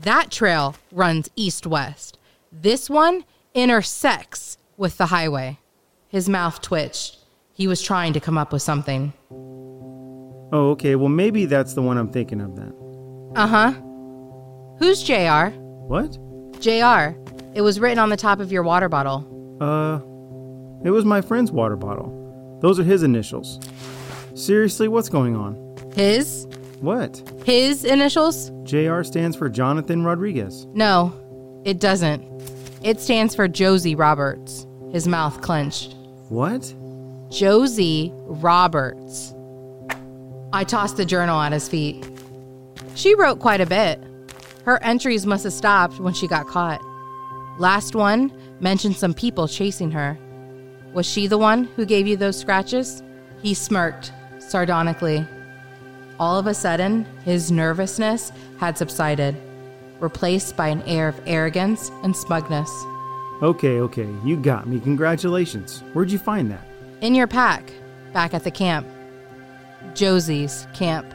That trail runs east west. This one intersects with the highway. His mouth twitched. He was trying to come up with something. Oh, okay. Well, maybe that's the one I'm thinking of then. Uh huh. Who's JR? What? JR. It was written on the top of your water bottle. Uh, it was my friend's water bottle. Those are his initials. Seriously, what's going on? His? What? His initials? JR stands for Jonathan Rodriguez. No, it doesn't. It stands for Josie Roberts. His mouth clenched. What? Josie Roberts. I tossed the journal at his feet. She wrote quite a bit. Her entries must have stopped when she got caught. Last one mentioned some people chasing her. Was she the one who gave you those scratches? He smirked, sardonically. All of a sudden, his nervousness had subsided, replaced by an air of arrogance and smugness. Okay, okay, you got me. Congratulations. Where'd you find that? In your pack, back at the camp. Josie's camp.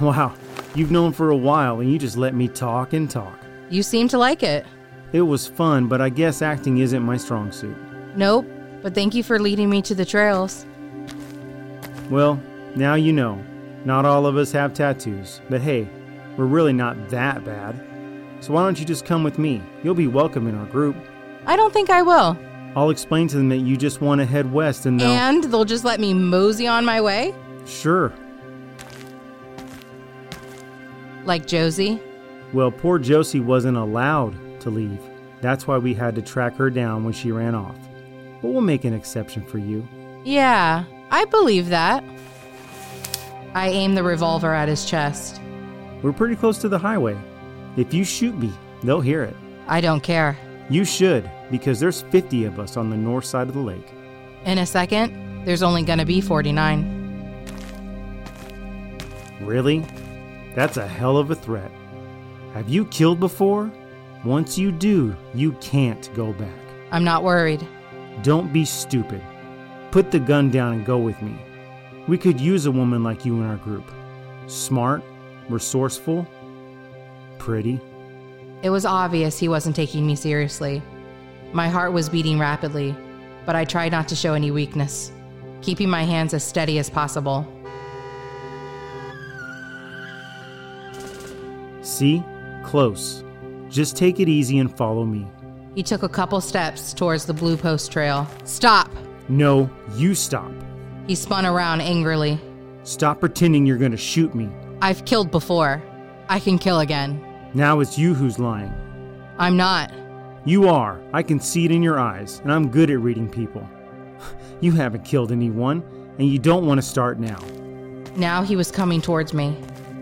Wow, you've known for a while and you just let me talk and talk. You seem to like it. It was fun, but I guess acting isn't my strong suit. Nope, but thank you for leading me to the trails. Well, now you know. Not all of us have tattoos, but hey, we're really not that bad. So why don't you just come with me? You'll be welcome in our group. I don't think I will. I'll explain to them that you just want to head west and they'll. And they'll just let me mosey on my way? Sure. Like Josie? Well, poor Josie wasn't allowed to leave. That's why we had to track her down when she ran off. But we'll make an exception for you. Yeah, I believe that. I aim the revolver at his chest. We're pretty close to the highway. If you shoot me, they'll hear it. I don't care. You should, because there's 50 of us on the north side of the lake. In a second, there's only gonna be 49. Really? That's a hell of a threat. Have you killed before? Once you do, you can't go back. I'm not worried. Don't be stupid. Put the gun down and go with me. We could use a woman like you in our group. Smart, resourceful, pretty. It was obvious he wasn't taking me seriously. My heart was beating rapidly, but I tried not to show any weakness, keeping my hands as steady as possible. See? Close. Just take it easy and follow me. He took a couple steps towards the blue post trail. Stop! No, you stop. He spun around angrily. Stop pretending you're gonna shoot me. I've killed before. I can kill again. Now it's you who's lying. I'm not. You are. I can see it in your eyes, and I'm good at reading people. You haven't killed anyone, and you don't want to start now. Now he was coming towards me.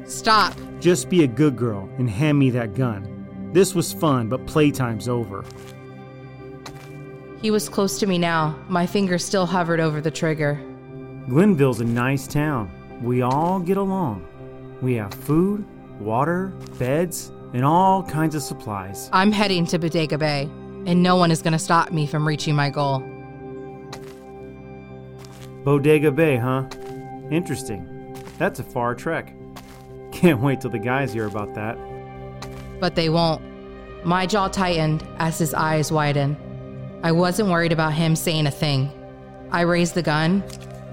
Stop! Just be a good girl and hand me that gun. This was fun, but playtime's over. He was close to me now. My finger still hovered over the trigger. Glenville's a nice town. We all get along. We have food, water, beds, and all kinds of supplies. I'm heading to Bodega Bay, and no one is going to stop me from reaching my goal. Bodega Bay, huh? Interesting. That's a far trek. Can't wait till the guys hear about that. But they won't. My jaw tightened as his eyes widened. I wasn't worried about him saying a thing. I raised the gun,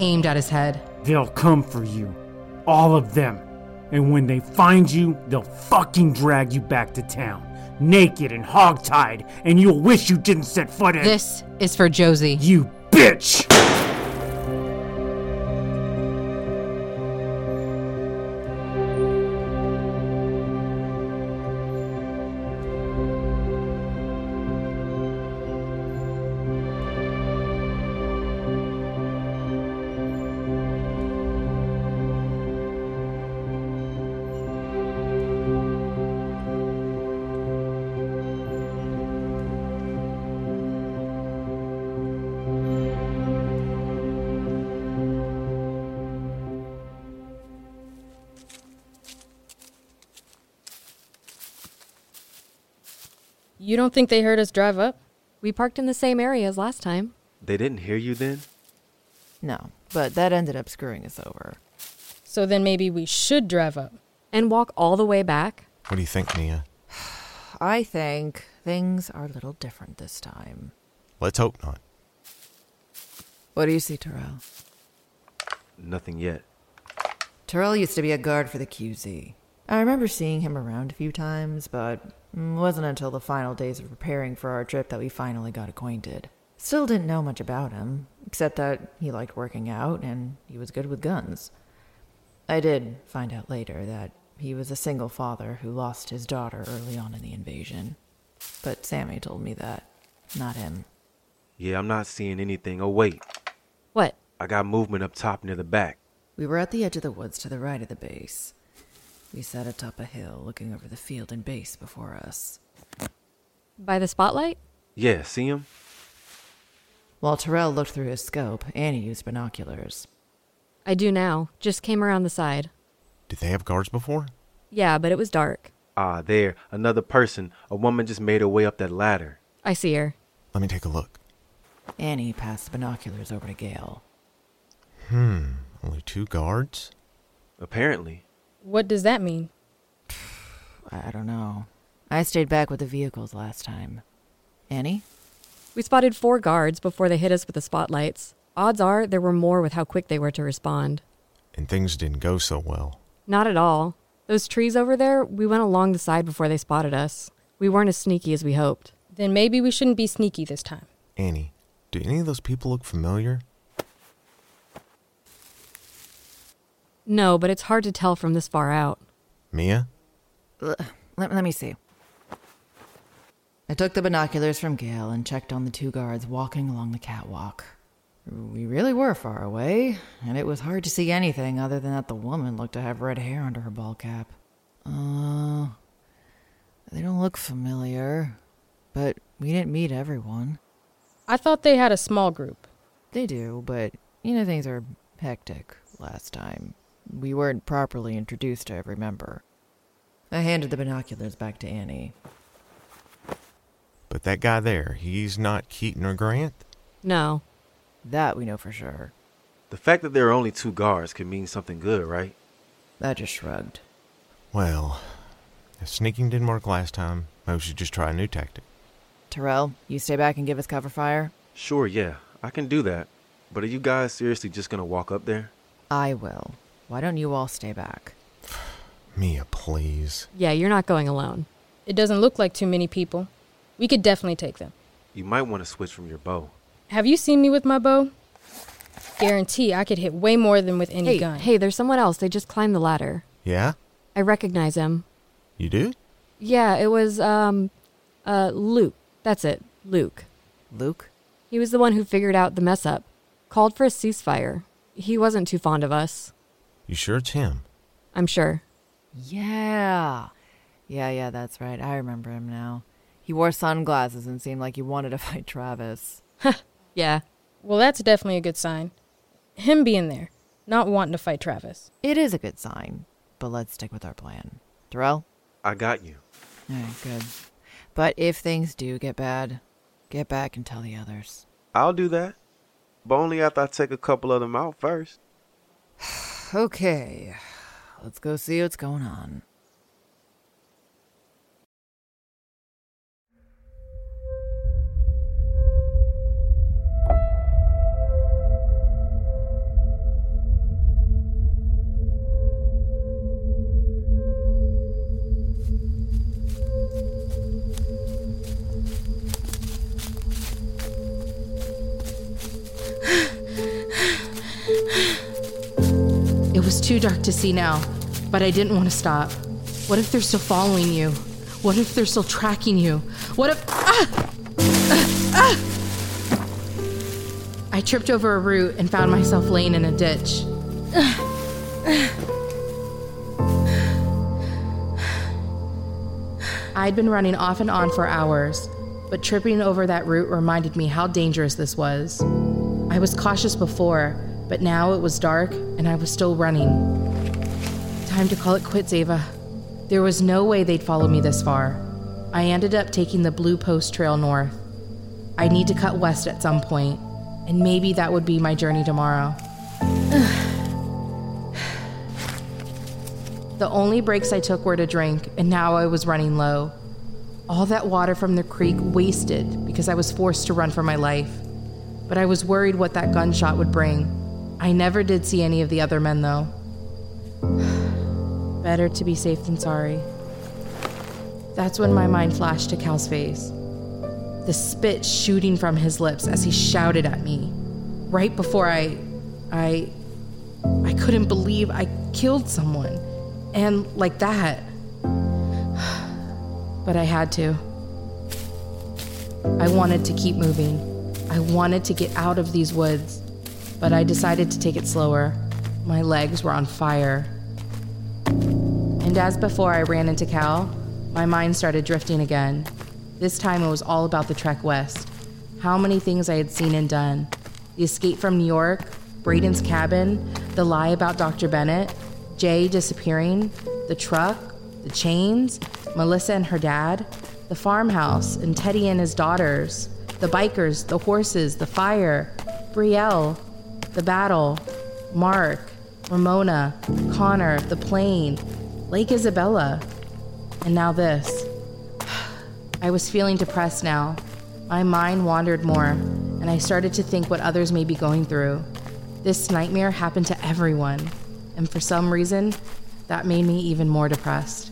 aimed at his head. They'll come for you. All of them. And when they find you, they'll fucking drag you back to town. Naked and hogtied, and you'll wish you didn't set foot in. This is for Josie. You bitch! You don't think they heard us drive up? We parked in the same area as last time. They didn't hear you then? No, but that ended up screwing us over. So then maybe we should drive up. And walk all the way back? What do you think, Mia? I think things are a little different this time. Let's hope not. What do you see, Terrell? Nothing yet. Terrell used to be a guard for the QZ. I remember seeing him around a few times, but it wasn't until the final days of preparing for our trip that we finally got acquainted. Still didn't know much about him, except that he liked working out and he was good with guns. I did find out later that he was a single father who lost his daughter early on in the invasion. But Sammy told me that, not him. Yeah, I'm not seeing anything. Oh, wait. What? I got movement up top near the back. We were at the edge of the woods to the right of the base. We sat atop a hill looking over the field and base before us. By the spotlight? Yeah, see him? While Terrell looked through his scope, Annie used binoculars. I do now. Just came around the side. Did they have guards before? Yeah, but it was dark. Ah, there. Another person. A woman just made her way up that ladder. I see her. Let me take a look. Annie passed the binoculars over to Gale. Hmm, only two guards? Apparently. What does that mean? I don't know. I stayed back with the vehicles last time. Annie? We spotted four guards before they hit us with the spotlights. Odds are there were more with how quick they were to respond. And things didn't go so well. Not at all. Those trees over there, we went along the side before they spotted us. We weren't as sneaky as we hoped. Then maybe we shouldn't be sneaky this time. Annie, do any of those people look familiar? No, but it's hard to tell from this far out. Mia? L- let, let me see. I took the binoculars from Gail and checked on the two guards walking along the catwalk. We really were far away, and it was hard to see anything other than that the woman looked to have red hair under her ball cap. Uh, they don't look familiar, but we didn't meet everyone. I thought they had a small group. They do, but you know things are hectic last time. We weren't properly introduced to every member. I handed the binoculars back to Annie. But that guy there, he's not Keaton or Grant? No. That we know for sure. The fact that there are only two guards could mean something good, right? I just shrugged. Well, if sneaking didn't work last time, maybe we should just try a new tactic. Terrell, you stay back and give us cover fire? Sure, yeah. I can do that. But are you guys seriously just gonna walk up there? I will. Why don't you all stay back? Mia, please. Yeah, you're not going alone. It doesn't look like too many people. We could definitely take them. You might want to switch from your bow. Have you seen me with my bow? Guarantee I could hit way more than with any hey, gun. Hey, there's someone else. They just climbed the ladder. Yeah? I recognize him. You do? Yeah, it was, um, uh, Luke. That's it. Luke. Luke? He was the one who figured out the mess up. Called for a ceasefire. He wasn't too fond of us. You sure it's him? I'm sure. Yeah. Yeah, yeah, that's right. I remember him now. He wore sunglasses and seemed like he wanted to fight Travis. yeah. Well, that's definitely a good sign. Him being there, not wanting to fight Travis. It is a good sign, but let's stick with our plan. Terrell? I got you. All right, good. But if things do get bad, get back and tell the others. I'll do that. But only after I take a couple of them out first. okay. Let's go see what's going on. Too dark to see now, but I didn't want to stop. What if they're still following you? What if they're still tracking you? What if. Ah! Ah! Ah! I tripped over a root and found myself laying in a ditch. I'd been running off and on for hours, but tripping over that root reminded me how dangerous this was. I was cautious before, but now it was dark and I was still running. Time to call it quits, Ava. There was no way they'd follow me this far. I ended up taking the Blue Post Trail north. I need to cut west at some point, and maybe that would be my journey tomorrow. the only breaks I took were to drink, and now I was running low. All that water from the creek wasted because I was forced to run for my life. But I was worried what that gunshot would bring. I never did see any of the other men, though. Better to be safe than sorry. That's when my mind flashed to Cal's face. The spit shooting from his lips as he shouted at me. Right before I. I. I couldn't believe I killed someone. And like that. But I had to. I wanted to keep moving. I wanted to get out of these woods. But I decided to take it slower. My legs were on fire. And as before I ran into Cal, my mind started drifting again. This time it was all about the trek west. How many things I had seen and done. The escape from New York, Braden's cabin, the lie about Dr. Bennett, Jay disappearing, the truck, the chains, Melissa and her dad, the farmhouse, and Teddy and his daughters, the bikers, the horses, the fire, Brielle, the battle, Mark, Ramona, Connor, the plane, Lake Isabella, and now this. I was feeling depressed now. My mind wandered more, and I started to think what others may be going through. This nightmare happened to everyone, and for some reason, that made me even more depressed.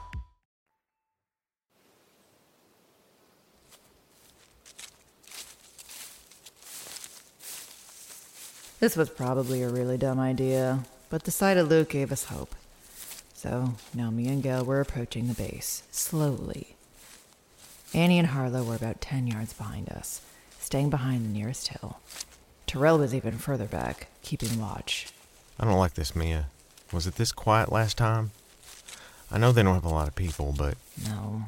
This was probably a really dumb idea, but the sight of Luke gave us hope. So now me and Gail were approaching the base, slowly. Annie and Harlow were about 10 yards behind us, staying behind the nearest hill. Terrell was even further back, keeping watch. I don't like this, Mia. Was it this quiet last time? I know they don't have a lot of people, but No,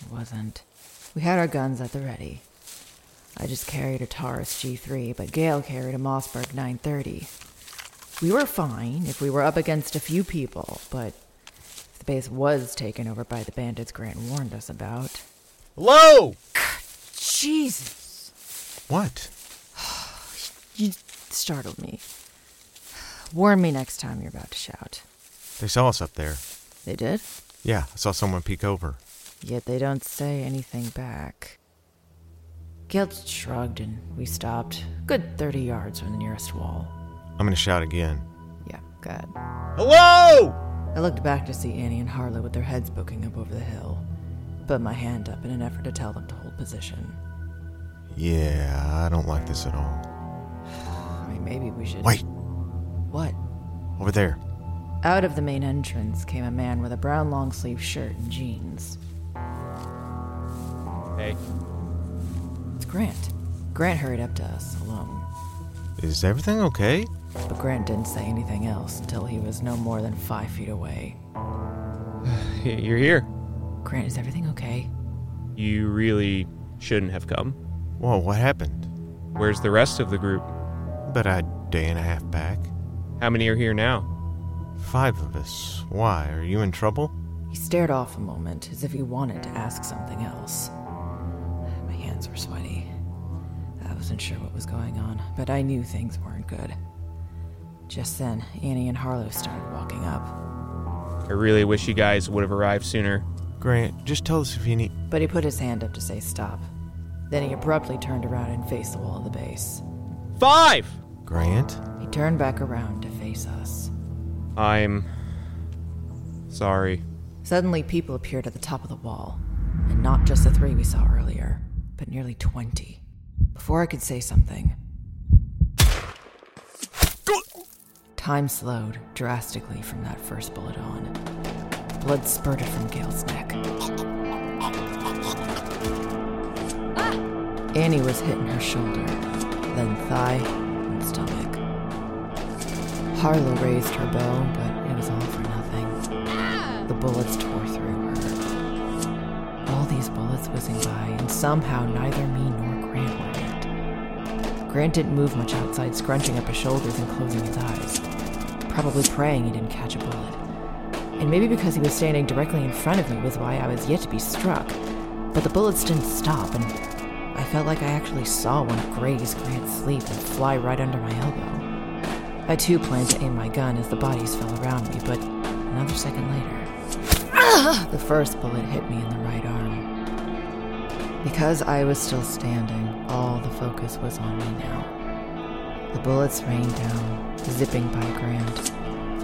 it wasn't. We had our guns at the ready. I just carried a Taurus G3, but Gail carried a Mossberg 930. We were fine if we were up against a few people, but if the base was taken over by the bandits Grant warned us about. Hello! Jesus! What? You startled me. Warn me next time you're about to shout. They saw us up there. They did? Yeah, I saw someone peek over. Yet they don't say anything back. Gail just shrugged and we stopped, good 30 yards from the nearest wall. I'm gonna shout again. Yeah, good. Hello! I looked back to see Annie and Harlow with their heads poking up over the hill. Put my hand up in an effort to tell them to hold position. Yeah, I don't like this at all. I mean, maybe we should. Wait. What? Over there. Out of the main entrance came a man with a brown long sleeve shirt and jeans. Hey. It's Grant. Grant hurried up to us, alone. Is everything okay? But Grant didn't say anything else until he was no more than five feet away. You're here. Grant, is everything okay? You really shouldn't have come. Whoa, what happened? Where's the rest of the group? About a day and a half back. How many are here now? Five of us. Why? Are you in trouble? He stared off a moment as if he wanted to ask something else. My hands were sweaty. I wasn't sure what was going on, but I knew things weren't good. Just then, Annie and Harlow started walking up. I really wish you guys would have arrived sooner. Grant, just tell us if you need. But he put his hand up to say stop. Then he abruptly turned around and faced the wall of the base. Five! Grant? He turned back around to face us. I'm. sorry. Suddenly, people appeared at the top of the wall. And not just the three we saw earlier, but nearly 20. Before I could say something, time slowed drastically from that first bullet on. Blood spurted from Gail's neck. Annie was hit in her shoulder, then thigh and stomach. Harlow raised her bow, but it was all for nothing. The bullets tore through her. All these bullets whizzing by, and somehow neither me nor. Grant didn't move much outside, scrunching up his shoulders and closing his eyes, probably praying he didn't catch a bullet. And maybe because he was standing directly in front of me was why I was yet to be struck. But the bullets didn't stop, and I felt like I actually saw one graze Grant's sleeve and fly right under my elbow. I too planned to aim my gun as the bodies fell around me, but another second later, the first bullet hit me in the right arm. Because I was still standing, all the focus was on me now. The bullets rained down, zipping by Grant.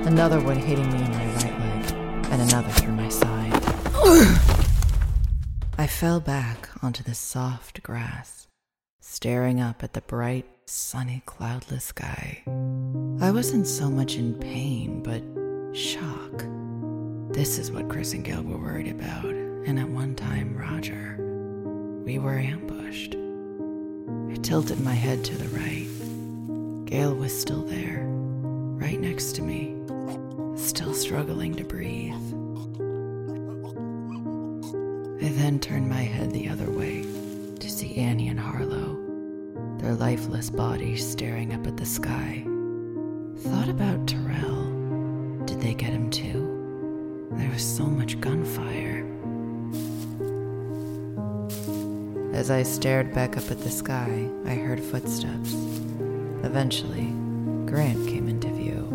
Another one hitting me in my right leg, and another through my side. I fell back onto the soft grass, staring up at the bright, sunny, cloudless sky. I wasn't so much in pain, but shock. This is what Chris and Gail were worried about, and at one time, Roger. We were ambushed. I tilted my head to the right. Gail was still there, right next to me, still struggling to breathe. I then turned my head the other way to see Annie and Harlow, their lifeless bodies staring up at the sky. Thought about Terrell. Did they get him too? There was so much gunfire. As I stared back up at the sky, I heard footsteps. Eventually, Grant came into view.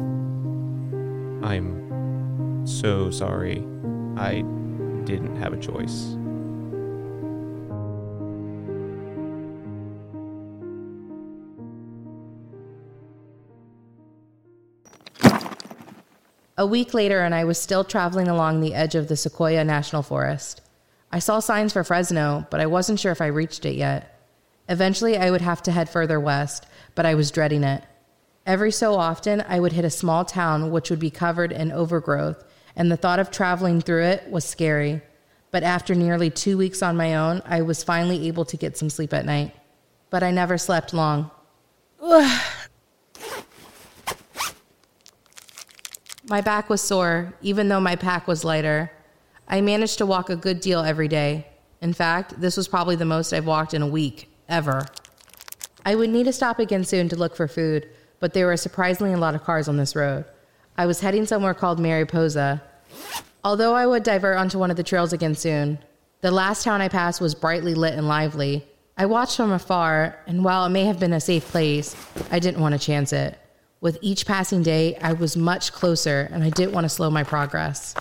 I'm so sorry. I didn't have a choice. A week later, and I was still traveling along the edge of the Sequoia National Forest. I saw signs for Fresno, but I wasn't sure if I reached it yet. Eventually, I would have to head further west, but I was dreading it. Every so often, I would hit a small town which would be covered in overgrowth, and the thought of traveling through it was scary. But after nearly two weeks on my own, I was finally able to get some sleep at night. But I never slept long. My back was sore, even though my pack was lighter. I managed to walk a good deal every day. In fact, this was probably the most I've walked in a week, ever. I would need to stop again soon to look for food, but there were surprisingly a lot of cars on this road. I was heading somewhere called Mariposa. Although I would divert onto one of the trails again soon, the last town I passed was brightly lit and lively. I watched from afar, and while it may have been a safe place, I didn't want to chance it. With each passing day, I was much closer, and I didn't want to slow my progress.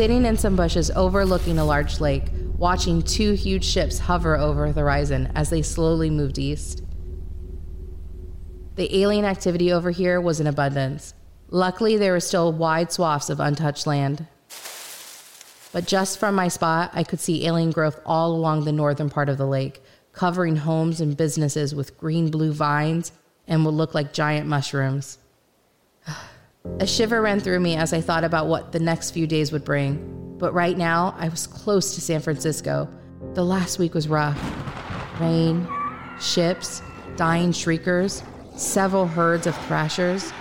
Sitting in some bushes overlooking a large lake, watching two huge ships hover over the horizon as they slowly moved east. The alien activity over here was in abundance. Luckily, there were still wide swaths of untouched land. But just from my spot, I could see alien growth all along the northern part of the lake, covering homes and businesses with green blue vines and what looked like giant mushrooms. A shiver ran through me as I thought about what the next few days would bring. But right now, I was close to San Francisco. The last week was rough rain, ships, dying shriekers, several herds of thrashers,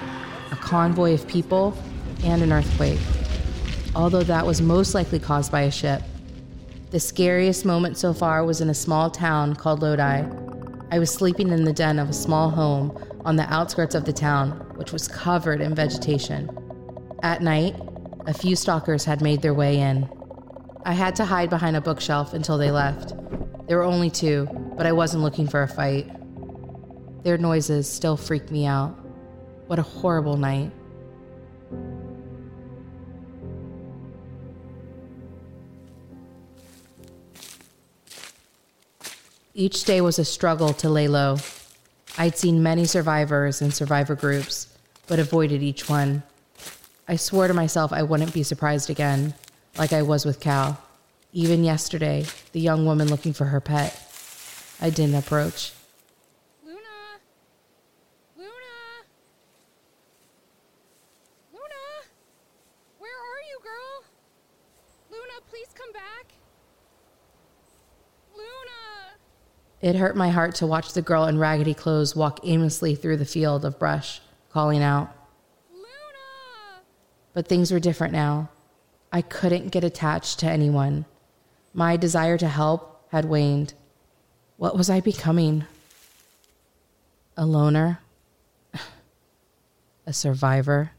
a convoy of people, and an earthquake. Although that was most likely caused by a ship. The scariest moment so far was in a small town called Lodi. I was sleeping in the den of a small home on the outskirts of the town, which was covered in vegetation. At night, a few stalkers had made their way in. I had to hide behind a bookshelf until they left. There were only two, but I wasn't looking for a fight. Their noises still freak me out. What a horrible night. Each day was a struggle to lay low. I'd seen many survivors and survivor groups, but avoided each one. I swore to myself I wouldn't be surprised again, like I was with Cal. Even yesterday, the young woman looking for her pet. I didn't approach. Luna! Luna! Luna! Where are you, girl? Luna, please come back. Luna! It hurt my heart to watch the girl in raggedy clothes walk aimlessly through the field of brush, calling out. Luna! But things were different now. I couldn't get attached to anyone. My desire to help had waned. What was I becoming? A loner? A survivor?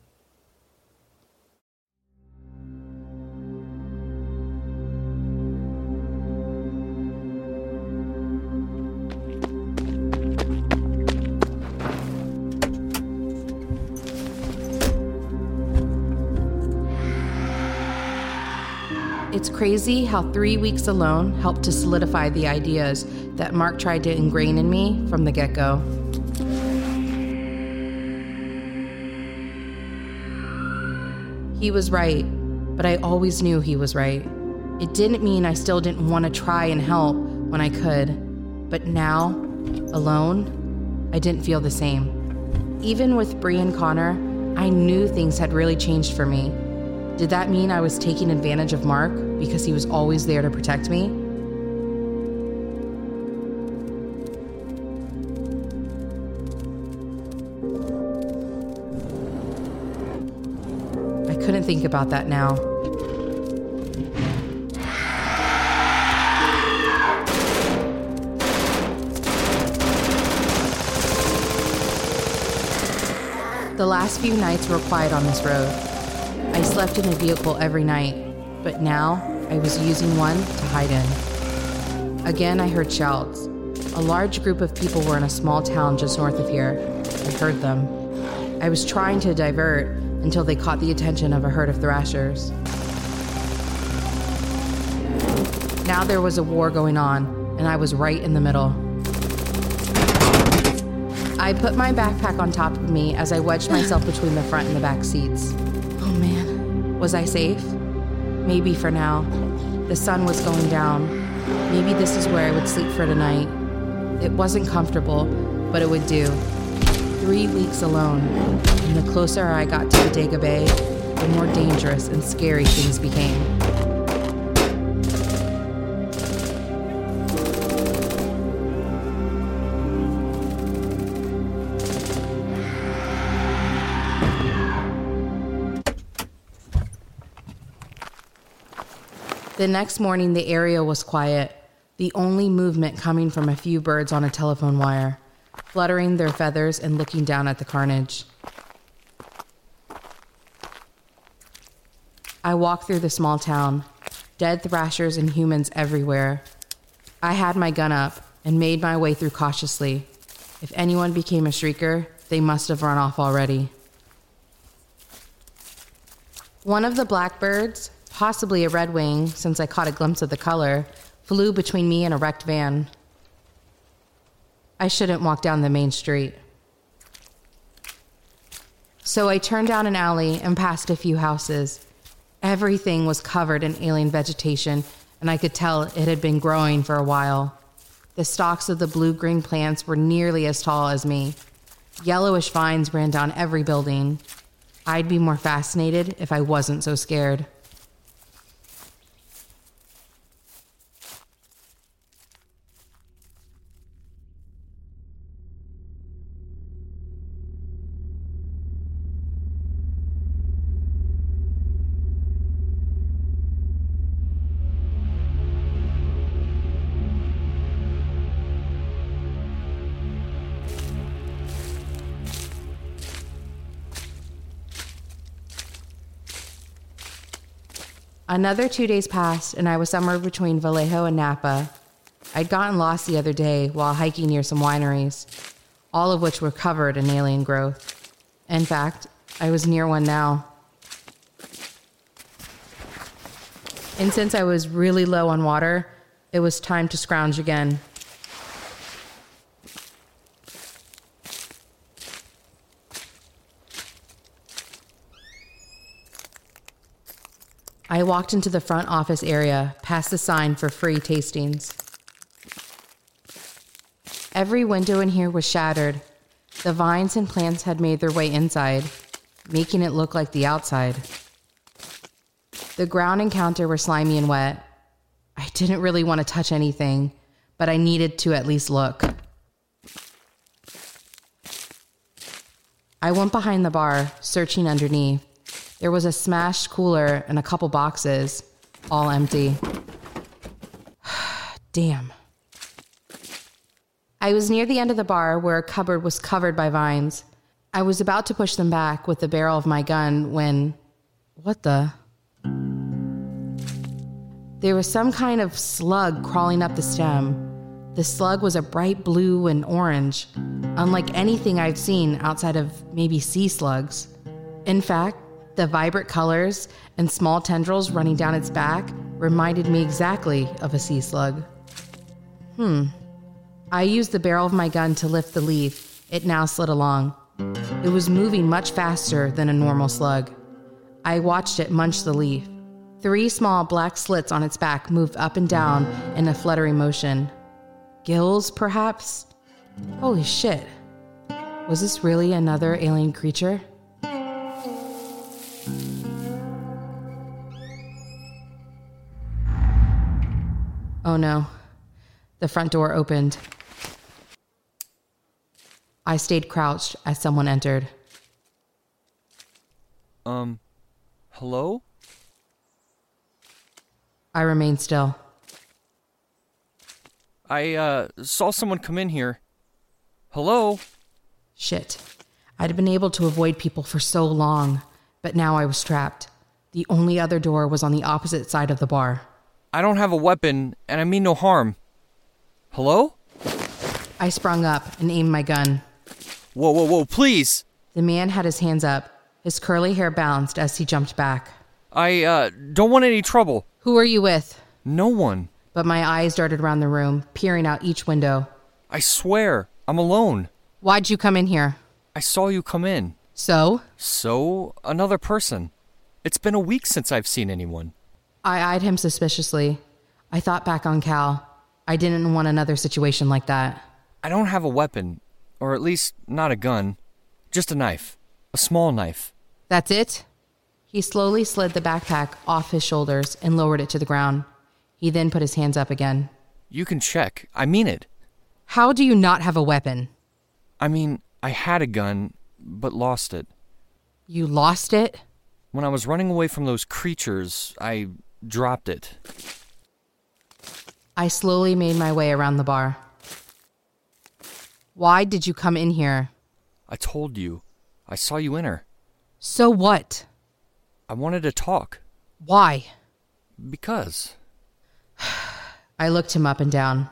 It's crazy how three weeks alone helped to solidify the ideas that Mark tried to ingrain in me from the get go. He was right, but I always knew he was right. It didn't mean I still didn't want to try and help when I could, but now, alone, I didn't feel the same. Even with Bree and Connor, I knew things had really changed for me. Did that mean I was taking advantage of Mark because he was always there to protect me? I couldn't think about that now. The last few nights were quiet on this road. I slept in a vehicle every night, but now I was using one to hide in. Again, I heard shouts. A large group of people were in a small town just north of here. I heard them. I was trying to divert until they caught the attention of a herd of thrashers. Now there was a war going on, and I was right in the middle. I put my backpack on top of me as I wedged myself between the front and the back seats. Oh man, was I safe? Maybe for now. The sun was going down. Maybe this is where I would sleep for tonight. It wasn't comfortable, but it would do. Three weeks alone, and the closer I got to the Bodega Bay, the more dangerous and scary things became. The next morning, the area was quiet, the only movement coming from a few birds on a telephone wire, fluttering their feathers and looking down at the carnage. I walked through the small town, dead thrashers and humans everywhere. I had my gun up and made my way through cautiously. If anyone became a shrieker, they must have run off already. One of the blackbirds, possibly a redwing since I caught a glimpse of the color, flew between me and a wrecked van. I shouldn't walk down the main street. So I turned down an alley and passed a few houses. Everything was covered in alien vegetation, and I could tell it had been growing for a while. The stalks of the blue green plants were nearly as tall as me. Yellowish vines ran down every building. I'd be more fascinated if I wasn't so scared. Another two days passed, and I was somewhere between Vallejo and Napa. I'd gotten lost the other day while hiking near some wineries, all of which were covered in alien growth. In fact, I was near one now. And since I was really low on water, it was time to scrounge again. I walked into the front office area, past the sign for free tastings. Every window in here was shattered. The vines and plants had made their way inside, making it look like the outside. The ground and counter were slimy and wet. I didn't really want to touch anything, but I needed to at least look. I went behind the bar, searching underneath. There was a smashed cooler and a couple boxes, all empty. Damn. I was near the end of the bar where a cupboard was covered by vines. I was about to push them back with the barrel of my gun when. What the? There was some kind of slug crawling up the stem. The slug was a bright blue and orange, unlike anything I've seen outside of maybe sea slugs. In fact, the vibrant colors and small tendrils running down its back reminded me exactly of a sea slug. Hmm. I used the barrel of my gun to lift the leaf. It now slid along. It was moving much faster than a normal slug. I watched it munch the leaf. Three small black slits on its back moved up and down in a fluttering motion. Gills, perhaps? Holy shit. Was this really another alien creature? Oh no. The front door opened. I stayed crouched as someone entered. Um, hello? I remained still. I, uh, saw someone come in here. Hello? Shit. I'd been able to avoid people for so long, but now I was trapped. The only other door was on the opposite side of the bar. I don't have a weapon, and I mean no harm. Hello? I sprung up and aimed my gun. Whoa, whoa, whoa, please! The man had his hands up. His curly hair bounced as he jumped back. I, uh, don't want any trouble. Who are you with? No one. But my eyes darted around the room, peering out each window. I swear, I'm alone. Why'd you come in here? I saw you come in. So? So, another person. It's been a week since I've seen anyone. I eyed him suspiciously. I thought back on Cal. I didn't want another situation like that. I don't have a weapon, or at least not a gun. Just a knife. A small knife. That's it? He slowly slid the backpack off his shoulders and lowered it to the ground. He then put his hands up again. You can check. I mean it. How do you not have a weapon? I mean, I had a gun, but lost it. You lost it? When I was running away from those creatures, I dropped it. I slowly made my way around the bar. Why did you come in here? I told you. I saw you enter. So what? I wanted to talk. Why? Because. I looked him up and down.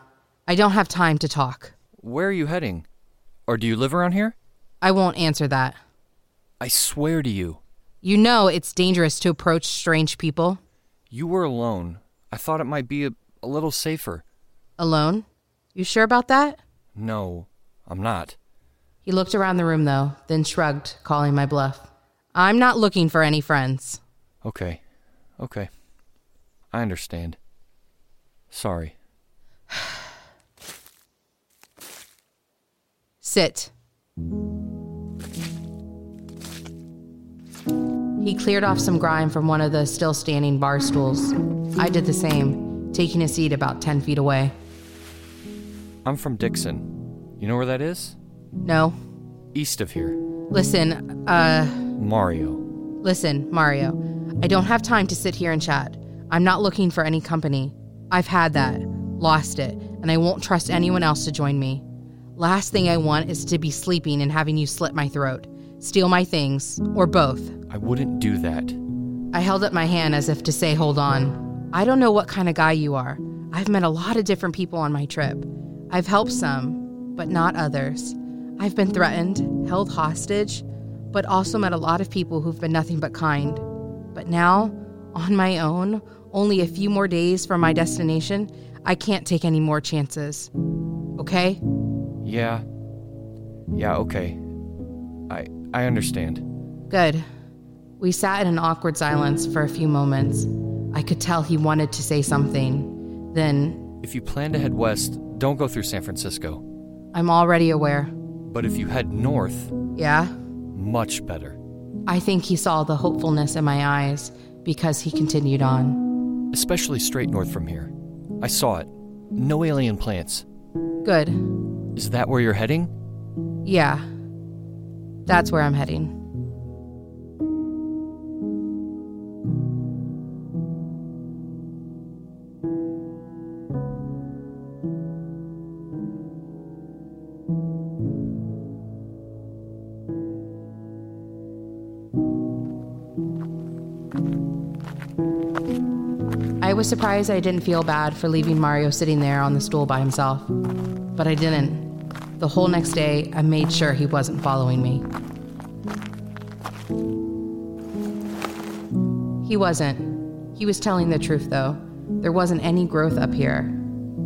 I don't have time to talk. Where are you heading? Or do you live around here? I won't answer that. I swear to you. You know it's dangerous to approach strange people. You were alone. I thought it might be a, a little safer. Alone? You sure about that? No, I'm not. He looked around the room, though, then shrugged, calling my bluff. I'm not looking for any friends. Okay. Okay. I understand. Sorry. Sit. He cleared off some grime from one of the still standing bar stools. I did the same, taking a seat about 10 feet away. I'm from Dixon. You know where that is? No. East of here. Listen, uh. Mario. Listen, Mario. I don't have time to sit here and chat. I'm not looking for any company. I've had that, lost it, and I won't trust anyone else to join me. Last thing I want is to be sleeping and having you slit my throat, steal my things, or both. I wouldn't do that. I held up my hand as if to say, hold on. I don't know what kind of guy you are. I've met a lot of different people on my trip. I've helped some, but not others. I've been threatened, held hostage, but also met a lot of people who've been nothing but kind. But now, on my own, only a few more days from my destination, I can't take any more chances. Okay? Yeah. Yeah, okay. I I understand. Good. We sat in an awkward silence for a few moments. I could tell he wanted to say something. Then, If you plan to head west, don't go through San Francisco. I'm already aware. But if you head north, Yeah? much better. I think he saw the hopefulness in my eyes because he continued on. Especially straight north from here. I saw it. No alien plants. Good. Is that where you're heading? Yeah. That's where I'm heading. Surprised I didn't feel bad for leaving Mario sitting there on the stool by himself. But I didn't. The whole next day, I made sure he wasn't following me. He wasn't. He was telling the truth, though. There wasn't any growth up here.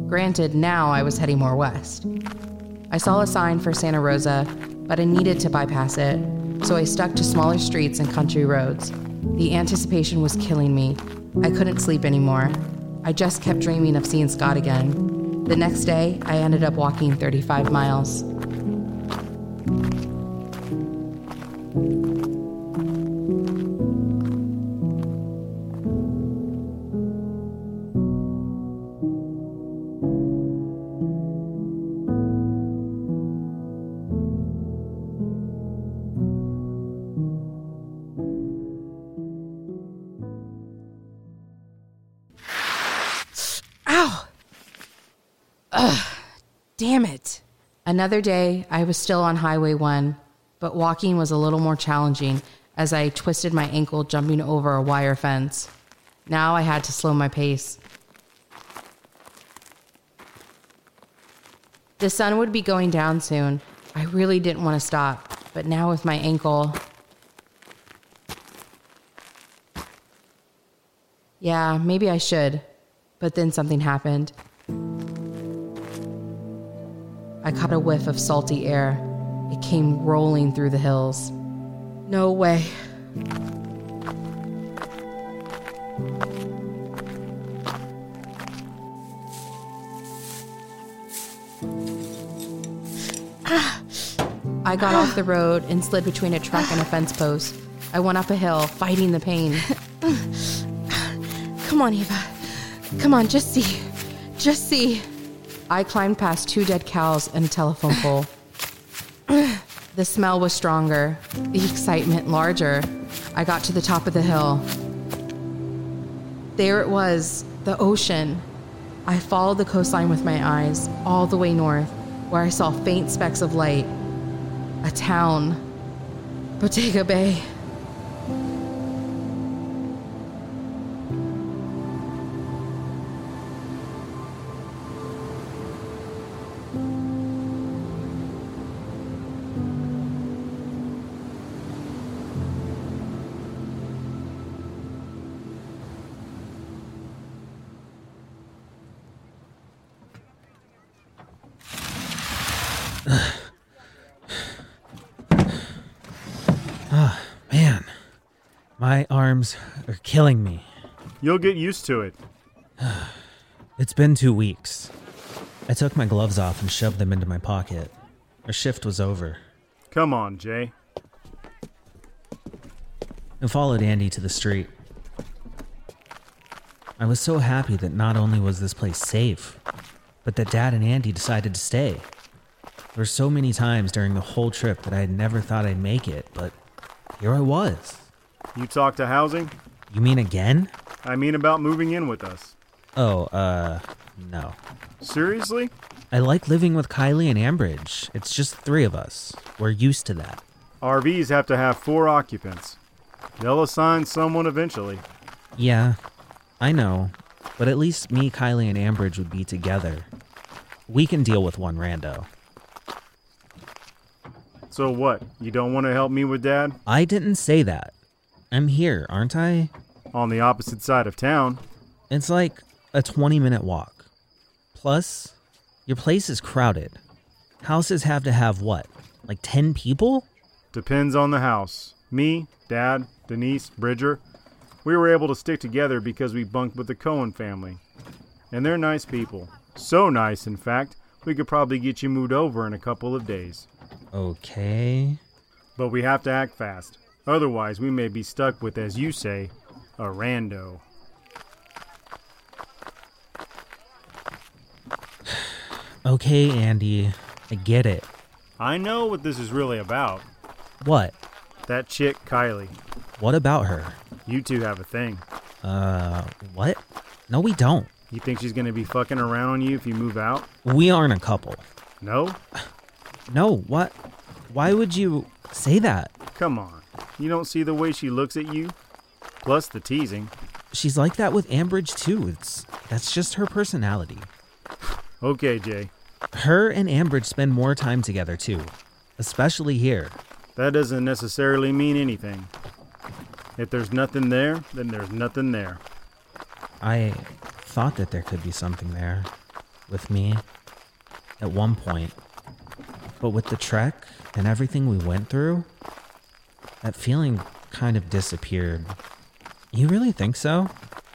Granted, now I was heading more west. I saw a sign for Santa Rosa, but I needed to bypass it, so I stuck to smaller streets and country roads. The anticipation was killing me. I couldn't sleep anymore. I just kept dreaming of seeing Scott again. The next day, I ended up walking 35 miles. Another day, I was still on Highway 1, but walking was a little more challenging as I twisted my ankle jumping over a wire fence. Now I had to slow my pace. The sun would be going down soon. I really didn't want to stop, but now with my ankle. Yeah, maybe I should. But then something happened. I caught a whiff of salty air. It came rolling through the hills. No way. I got off the road and slid between a truck and a fence post. I went up a hill, fighting the pain. Come on, Ava. Come on, just see. Just see. I climbed past two dead cows and a telephone pole. the smell was stronger, the excitement larger. I got to the top of the hill. There it was, the ocean. I followed the coastline with my eyes all the way north, where I saw faint specks of light. A town. Bodega Bay. oh, man. My arms are killing me. You'll get used to it. it's been two weeks. I took my gloves off and shoved them into my pocket. Our shift was over. Come on, Jay. And followed Andy to the street. I was so happy that not only was this place safe, but that Dad and Andy decided to stay. There were so many times during the whole trip that I had never thought I'd make it, but here I was. You talked to housing? You mean again? I mean about moving in with us. Oh, uh, no. Seriously? I like living with Kylie and Ambridge. It's just three of us. We're used to that. RVs have to have four occupants. They'll assign someone eventually. Yeah, I know. But at least me, Kylie, and Ambridge would be together. We can deal with one rando. So what? You don't want to help me with Dad? I didn't say that. I'm here, aren't I? On the opposite side of town. It's like a 20 minute walk. Plus, your place is crowded. Houses have to have what? Like 10 people? Depends on the house. Me, Dad, Denise, Bridger. We were able to stick together because we bunked with the Cohen family. And they're nice people. So nice, in fact, we could probably get you moved over in a couple of days. Okay. But we have to act fast. Otherwise, we may be stuck with, as you say, a rando. Okay, Andy. I get it. I know what this is really about. What? That chick, Kylie. What about her? You two have a thing. Uh, what? No, we don't. You think she's gonna be fucking around on you if you move out? We aren't a couple. No? No, what? Why would you say that? Come on. You don't see the way she looks at you? Plus the teasing. She's like that with Ambridge too. It's that's just her personality. Okay, Jay. Her and Ambridge spend more time together too, especially here. That doesn't necessarily mean anything. If there's nothing there, then there's nothing there. I thought that there could be something there with me at one point. But with the trek and everything we went through, that feeling kind of disappeared. You really think so?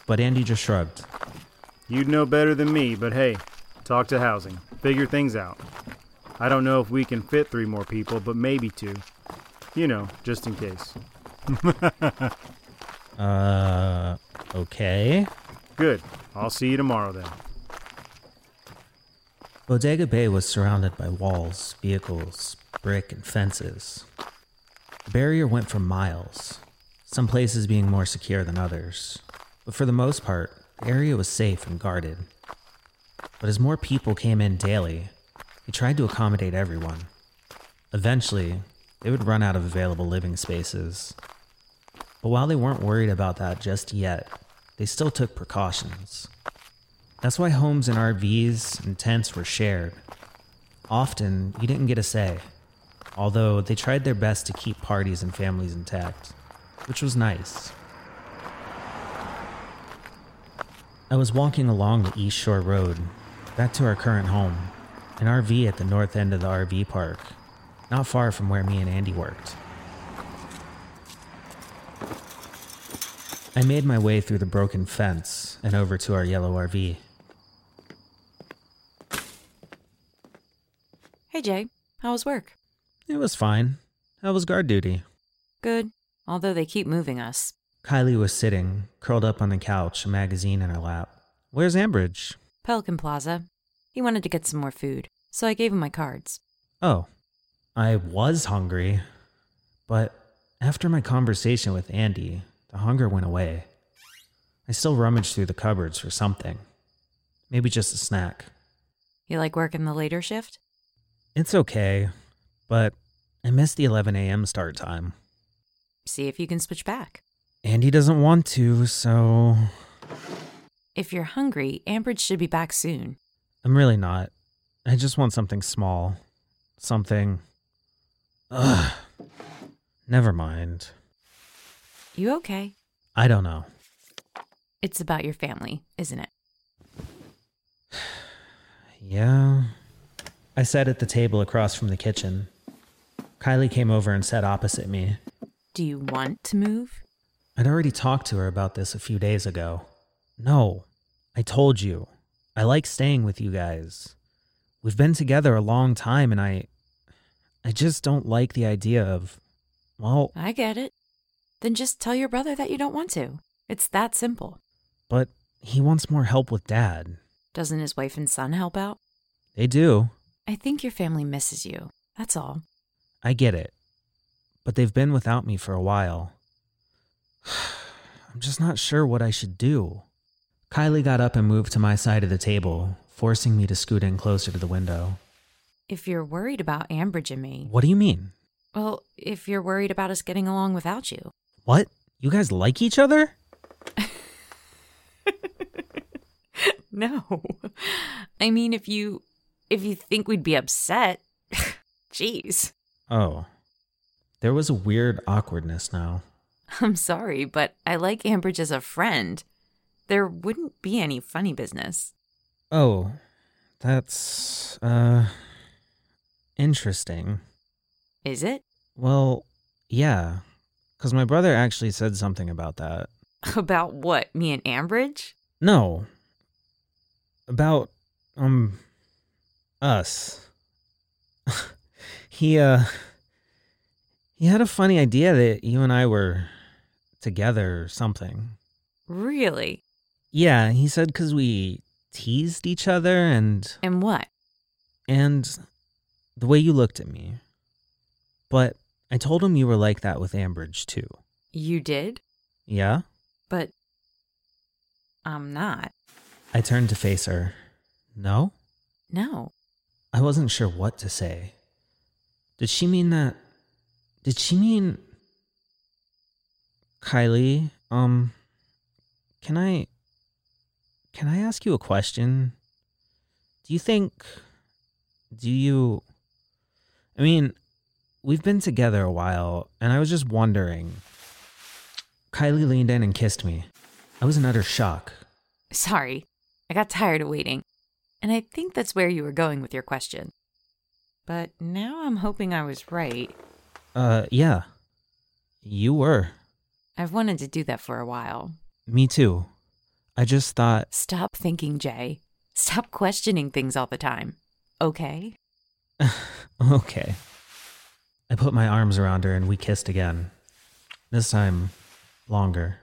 But Andy just shrugged. You'd know better than me, but hey, talk to housing. Figure things out. I don't know if we can fit three more people, but maybe two. You know, just in case. uh, okay. Good. I'll see you tomorrow then. Bodega Bay was surrounded by walls, vehicles, brick, and fences. The barrier went for miles, some places being more secure than others. But for the most part, the area was safe and guarded. But as more people came in daily, they tried to accommodate everyone. Eventually, they would run out of available living spaces. But while they weren't worried about that just yet, they still took precautions. That's why homes and RVs and tents were shared. Often, you didn't get a say, although they tried their best to keep parties and families intact, which was nice. I was walking along the East Shore Road, back to our current home, an RV at the north end of the RV park, not far from where me and Andy worked. I made my way through the broken fence and over to our yellow RV. Hey, Jay. How was work? It was fine. How was guard duty? Good, although they keep moving us. Kylie was sitting, curled up on the couch, a magazine in her lap. Where's Ambridge? Pelican Plaza. He wanted to get some more food, so I gave him my cards. Oh, I was hungry. But after my conversation with Andy, the hunger went away. I still rummaged through the cupboards for something. Maybe just a snack. You like working the later shift? It's okay, but I miss the 11 a.m. start time. See if you can switch back. Andy doesn't want to, so. If you're hungry, Ambridge should be back soon. I'm really not. I just want something small. Something. Ugh. Never mind. You okay? I don't know. It's about your family, isn't it? Yeah. I sat at the table across from the kitchen. Kylie came over and sat opposite me. Do you want to move? I'd already talked to her about this a few days ago. No, I told you. I like staying with you guys. We've been together a long time and I I just don't like the idea of well, I get it. Then just tell your brother that you don't want to. It's that simple. but he wants more help with dad. Doesn't his wife and son help out? They do. I think your family misses you. That's all. I get it. But they've been without me for a while. I'm just not sure what I should do. Kylie got up and moved to my side of the table, forcing me to scoot in closer to the window. If you're worried about Ambridge and me, What do you mean? well, if you're worried about us getting along without you, What? You guys like each other? no. I mean, if you if you think we'd be upset, jeez. Oh. There was a weird awkwardness now. I'm sorry, but I like Ambridge as a friend. There wouldn't be any funny business. Oh, that's, uh, interesting. Is it? Well, yeah. Because my brother actually said something about that. About what? Me and Ambridge? No. About, um, us. he, uh, he had a funny idea that you and I were together or something. Really? Yeah, he said because we teased each other and. And what? And the way you looked at me. But I told him you were like that with Ambridge too. You did? Yeah? But I'm not. I turned to face her. No? No. I wasn't sure what to say. Did she mean that? Did she mean. Kylie, um. Can I. Can I ask you a question? Do you think. Do you. I mean, we've been together a while, and I was just wondering. Kylie leaned in and kissed me. I was in utter shock. Sorry. I got tired of waiting. And I think that's where you were going with your question. But now I'm hoping I was right. Uh, yeah. You were. I've wanted to do that for a while. Me too. I just thought. Stop thinking, Jay. Stop questioning things all the time. Okay? Okay. I put my arms around her and we kissed again. This time, longer.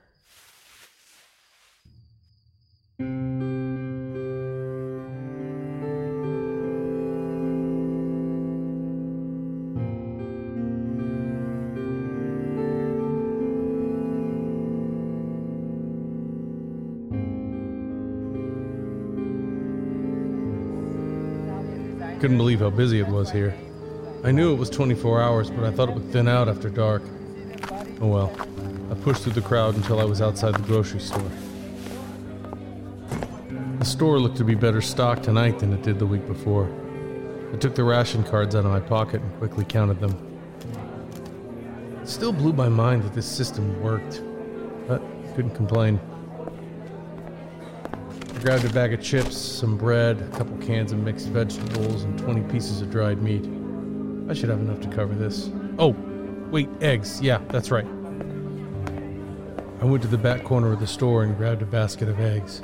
Couldn't believe how busy it was here. I knew it was 24 hours, but I thought it would thin out after dark. Oh well. I pushed through the crowd until I was outside the grocery store. The store looked to be better stocked tonight than it did the week before. I took the ration cards out of my pocket and quickly counted them. It still blew my mind that this system worked, but couldn't complain. Grabbed a bag of chips, some bread, a couple cans of mixed vegetables, and 20 pieces of dried meat. I should have enough to cover this. Oh, wait, eggs. Yeah, that's right. I went to the back corner of the store and grabbed a basket of eggs.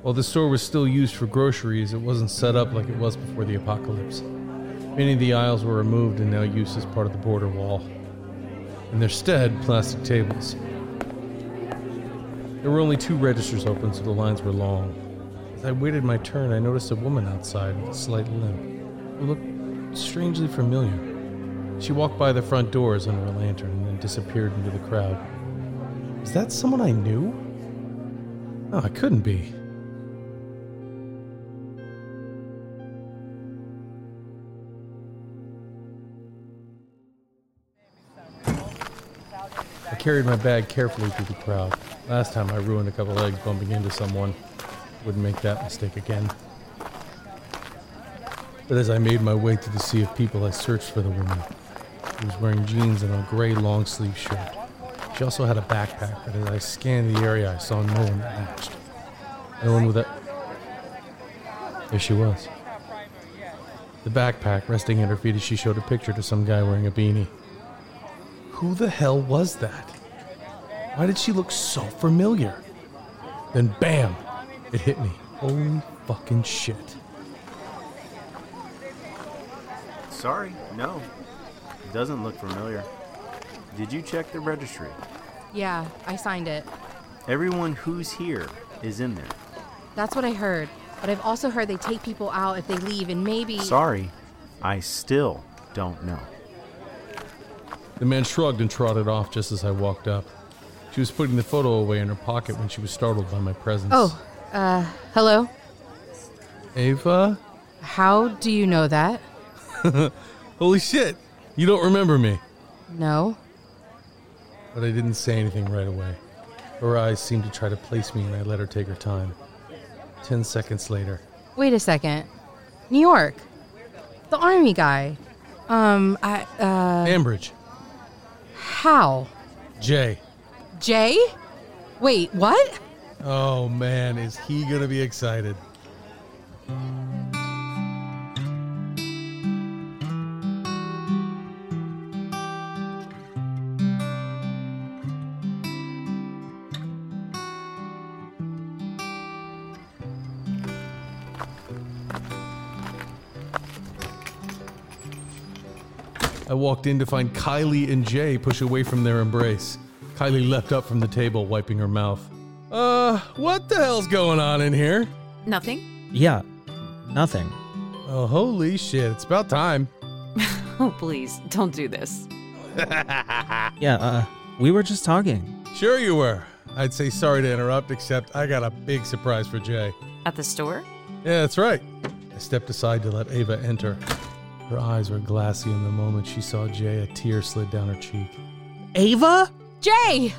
While the store was still used for groceries, it wasn't set up like it was before the apocalypse. Many of the aisles were removed and now used as part of the border wall. In their stead, plastic tables. There were only two registers open, so the lines were long. As I waited my turn, I noticed a woman outside with a slight limp, who looked strangely familiar. She walked by the front doors under a lantern and then disappeared into the crowd. Is that someone I knew? No, it couldn't be. I carried my bag carefully through the crowd. Last time I ruined a couple eggs bumping into someone. Wouldn't make that mistake again. But as I made my way through the sea of people, I searched for the woman. She was wearing jeans and a gray long sleeve shirt. She also had a backpack, but as I scanned the area, I saw no one that matched. No one with a. There she was. The backpack resting at her feet as she showed a picture to some guy wearing a beanie. Who the hell was that? Why did she look so familiar? Then bam! It hit me. Holy fucking shit. Sorry, no. It doesn't look familiar. Did you check the registry? Yeah, I signed it. Everyone who's here is in there. That's what I heard. But I've also heard they take people out if they leave and maybe. Sorry, I still don't know. The man shrugged and trotted off just as I walked up. She was putting the photo away in her pocket when she was startled by my presence. Oh, uh, hello? Ava? How do you know that? Holy shit! You don't remember me. No. But I didn't say anything right away. Her eyes seemed to try to place me, and I let her take her time. Ten seconds later, Wait a second. New York. The army guy. Um, I, uh. Ambridge, How? Jay. Jay? Wait, what? Oh man, is he gonna be excited? I walked in to find Kylie and Jay push away from their embrace. Kylie leapt up from the table, wiping her mouth. Uh, what the hell's going on in here? Nothing? Yeah, nothing. Oh, holy shit, it's about time. Oh, please, don't do this. Yeah, uh, we were just talking. Sure, you were. I'd say sorry to interrupt, except I got a big surprise for Jay. At the store? Yeah, that's right. I stepped aside to let Ava enter. Her eyes were glassy, and the moment she saw Jay, a tear slid down her cheek. Ava? Jay!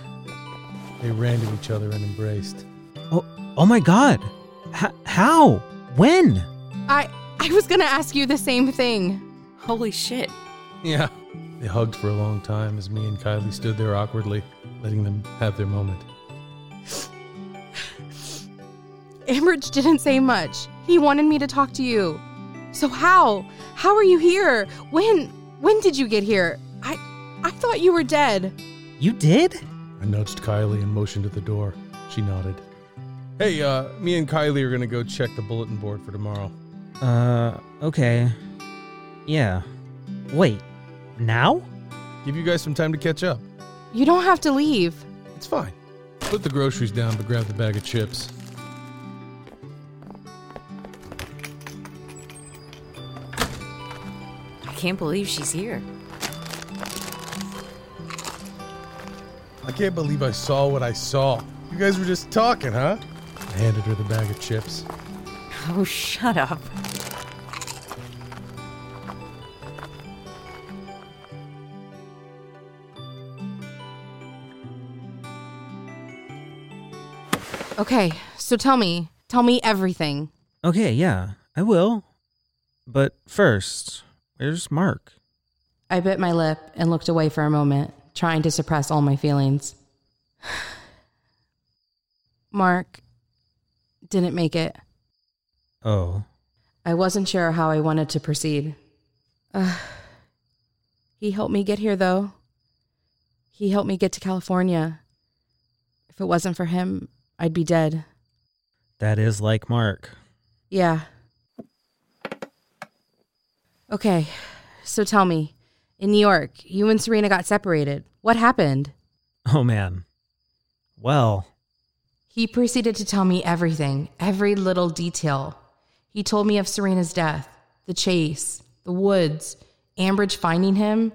They ran to each other and embraced. Oh, oh my god. H- how? When? I I was gonna ask you the same thing. Holy shit. Yeah. They hugged for a long time as me and Kylie stood there awkwardly, letting them have their moment. Ambridge didn't say much. He wanted me to talk to you. So how? How are you here? When? When did you get here? I I thought you were dead. You did? I nudged Kylie and motioned to the door. She nodded. Hey, uh, me and Kylie are gonna go check the bulletin board for tomorrow. Uh, okay. Yeah. Wait, now? Give you guys some time to catch up. You don't have to leave. It's fine. Put the groceries down, but grab the bag of chips. I can't believe she's here. I can't believe I saw what I saw. You guys were just talking, huh? I handed her the bag of chips. Oh, shut up. Okay, so tell me. Tell me everything. Okay, yeah, I will. But first, where's Mark? I bit my lip and looked away for a moment, trying to suppress all my feelings. Mark didn't make it. Oh. I wasn't sure how I wanted to proceed. Uh, he helped me get here, though. He helped me get to California. If it wasn't for him, I'd be dead. That is like Mark. Yeah. Okay, so tell me, in New York, you and Serena got separated. What happened? Oh man. Well, He proceeded to tell me everything, every little detail. He told me of Serena's death, the chase, the woods, Ambridge finding him.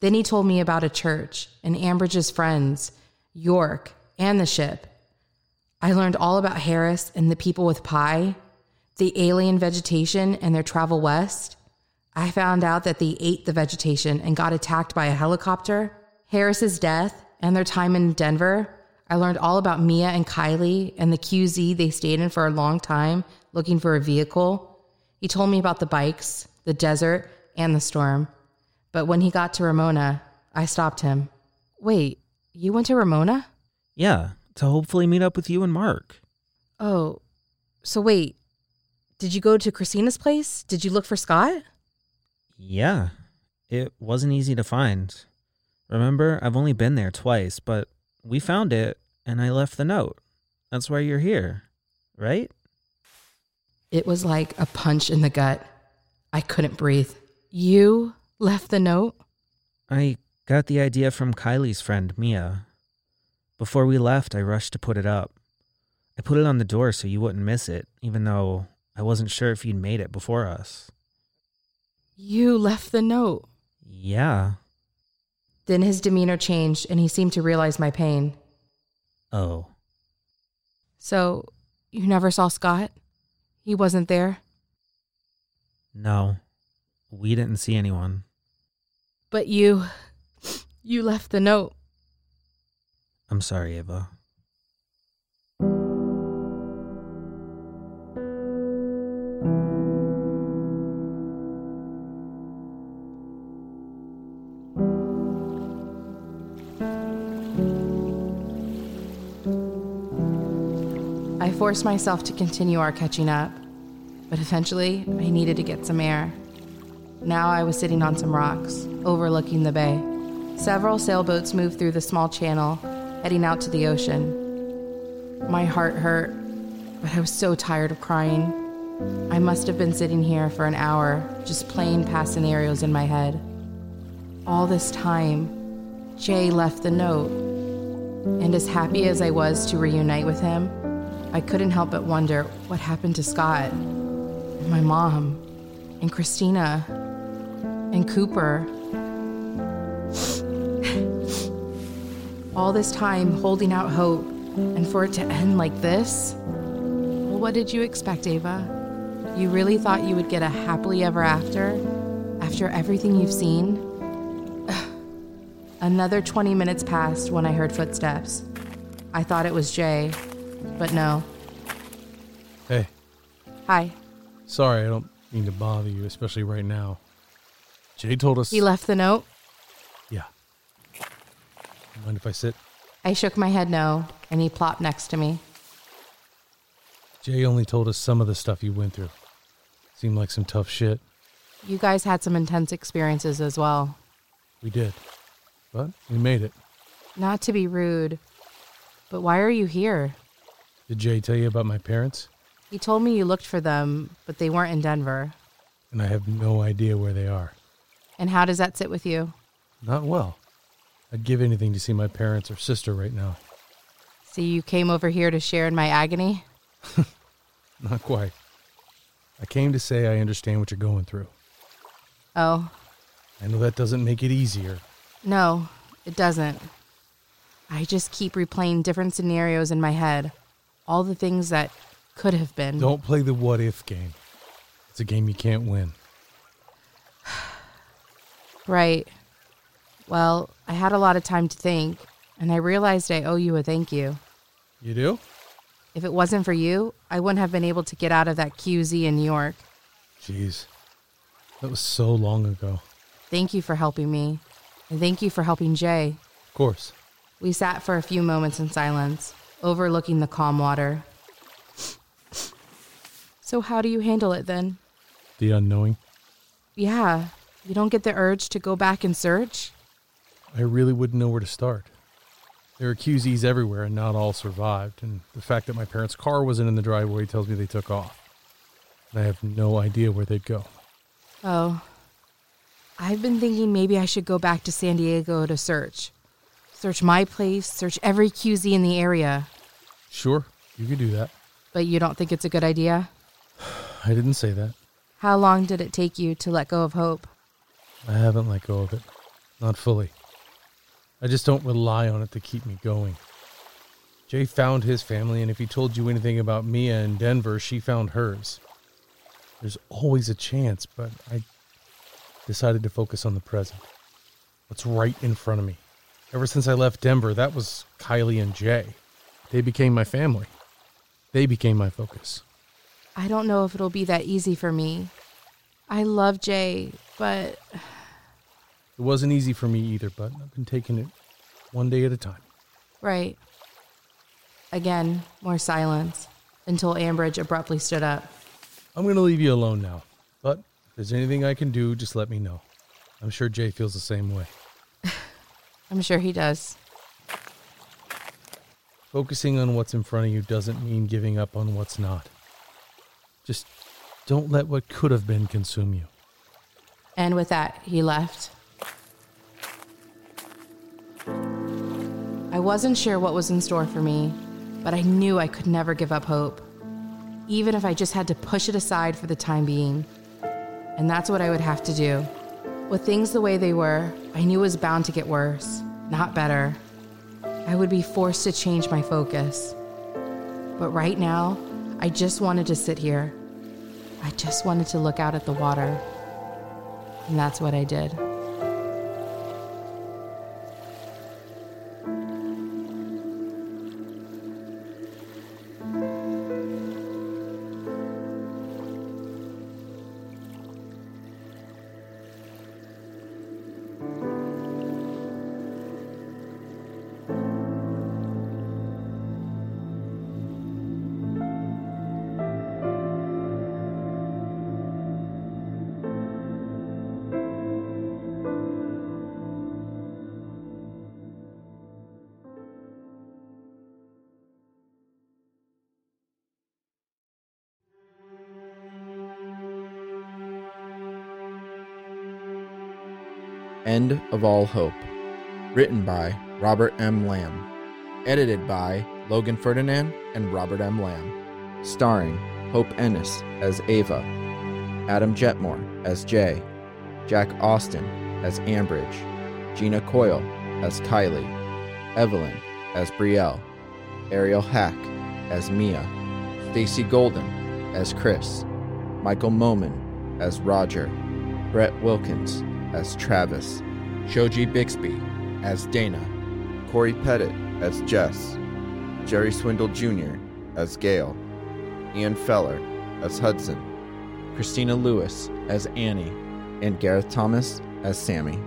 Then he told me about a church and Ambridge's friends, York, and the ship. I learned all about Harris and the people with pie, the alien vegetation and their travel west. I found out that they ate the vegetation and got attacked by a helicopter, Harris's death, and their time in Denver. I learned all about Mia and Kylie and the QZ they stayed in for a long time looking for a vehicle. He told me about the bikes, the desert, and the storm. But when he got to Ramona, I stopped him. Wait, you went to Ramona? yeah, to hopefully meet up with you and Mark. Oh, so wait. Did you go to Christina's place? Did you look for Scott? Yeah, it wasn't easy to find. Remember, I've only been there twice, but we found it and I left the note. That's why you're here, right? It was like a punch in the gut. I couldn't breathe. You left the note? I got the idea from Kylie's friend, Mia. Before we left, I rushed to put it up. I put it on the door so you wouldn't miss it, even though I wasn't sure if you'd made it before us. You left the note. Yeah. Then his demeanor changed and he seemed to realize my pain. Oh. So, you never saw Scott? He wasn't there? No. We didn't see anyone. But you. You left the note. I'm sorry, Ava. Myself to continue our catching up, but eventually I needed to get some air. Now I was sitting on some rocks, overlooking the bay. Several sailboats moved through the small channel, heading out to the ocean. My heart hurt, but I was so tired of crying. I must have been sitting here for an hour, just playing past scenarios in my head. All this time, Jay left the note. And as happy as I was to reunite with him, I couldn't help but wonder what happened to Scott, and my mom, and Christina, and Cooper. All this time holding out hope, and for it to end like this? Well, what did you expect, Ava? You really thought you would get a happily ever after? After everything you've seen? Another 20 minutes passed when I heard footsteps. I thought it was Jay, but no. Hey, Hi. sorry, I don't mean to bother you, especially right now. Jay told us. He left the note? Yeah. Mind if I sit? I shook my head no, and he plopped next to me. Jay only told us some of the stuff you went through. Seemed like some tough shit. You guys had some intense experiences as well. We did. But we made it. Not to be rude, but why are you here? Did Jay tell you about my parents? He told me you looked for them, but they weren't in Denver. And I have no idea where they are. And how does that sit with you? Not well. I'd give anything to see my parents or sister right now. So you came over here to share in my agony? Not quite. I came to say I understand what you're going through. Oh, I know that doesn't make it easier. no, it doesn't. I just keep replaying different scenarios in my head. All the things that could have been. Don't play the what if game. It's a game you can't win. Right. Well, I had a lot of time to think, and I realized I owe you a thank you. You do? If it wasn't for you, I wouldn't have been able to get out of that QZ in New York. Jeez. That was so long ago. Thank you for helping me, and thank you for helping Jay. Of course. We sat for a few moments in silence, overlooking the calm water. So, how do you handle it then? The unknowing. Yeah, you don't get the urge to go back and search? I really wouldn't know where to start. There are QZs everywhere, and not all survived. And the fact that my parents' car wasn't in the driveway tells me they took off. And I have no idea where they'd go. Oh. I've been thinking maybe I should go back to San Diego to search. Search my place, search every QZ in the area. Sure, you could do that. But you don't think it's a good idea? I didn't say that. How long did it take you to let go of hope? I haven't let go of it. Not fully. I just don't rely on it to keep me going. Jay found his family, and if he told you anything about Mia in Denver, she found hers. There's always a chance, but I decided to focus on the present. What's right in front of me. Ever since I left Denver, that was Kylie and Jay. They became my family. They became my focus. I don't know if it'll be that easy for me. I love Jay, but It wasn't easy for me either, but I've been taking it one day at a time. right. Again, more silence until Ambridge abruptly stood up. I'm going to leave you alone now, but if there's anything I can do, just let me know. I'm sure Jay feels the same way. I'm sure he does. Focusing on what's in front of you doesn't mean giving up on what's not. Just don't let what could have been consume you. And with that, he left. I wasn't sure what was in store for me, but I knew I could never give up hope, even if I just had to push it aside for the time being. And that's what I would have to do. With things the way they were, I knew it was bound to get worse, not better. I would be forced to change my focus. But right now, I just wanted to sit here. I just wanted to look out at the water. And that's what I did. End of All Hope. Written by Robert M. Lamb. Edited by Logan Ferdinand and Robert M. Lamb. Starring Hope Ennis as Ava, Adam Jetmore as Jay, Jack Austin as Ambridge, Gina Coyle as Kylie, Evelyn as Brielle, Ariel Hack as Mia, Stacy Golden as Chris, Michael Moman as Roger, Brett Wilkins as Travis, Shoji Bixby as Dana, Corey Pettit as Jess, Jerry Swindle Jr. as Gail, Ian Feller as Hudson, Christina Lewis as Annie, and Gareth Thomas as Sammy.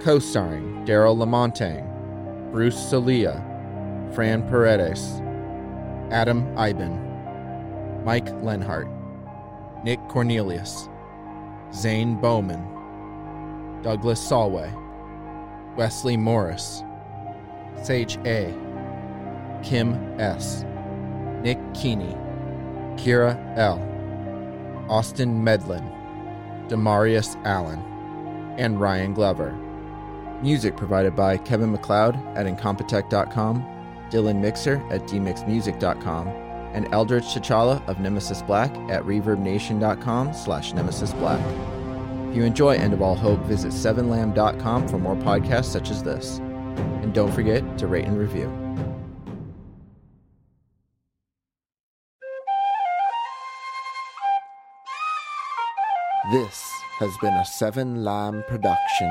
Co starring Daryl Lamontang, Bruce Salia, Fran Paredes, Adam Iben, Mike Lenhart, Nick Cornelius, Zane Bowman, Douglas Solway, Wesley Morris, Sage A, Kim S, Nick Keeney, Kira L, Austin Medlin, Demarius Allen, and Ryan Glover. Music provided by Kevin MacLeod at Incompetech.com, Dylan Mixer at dmixmusic.com, and Eldridge T'Challa of Nemesis Black at ReverbNation.com slash Nemesis Black. You enjoy End of All Hope, visit 7lamb.com for more podcasts such as this. And don't forget to rate and review. This has been a Seven Lamb production.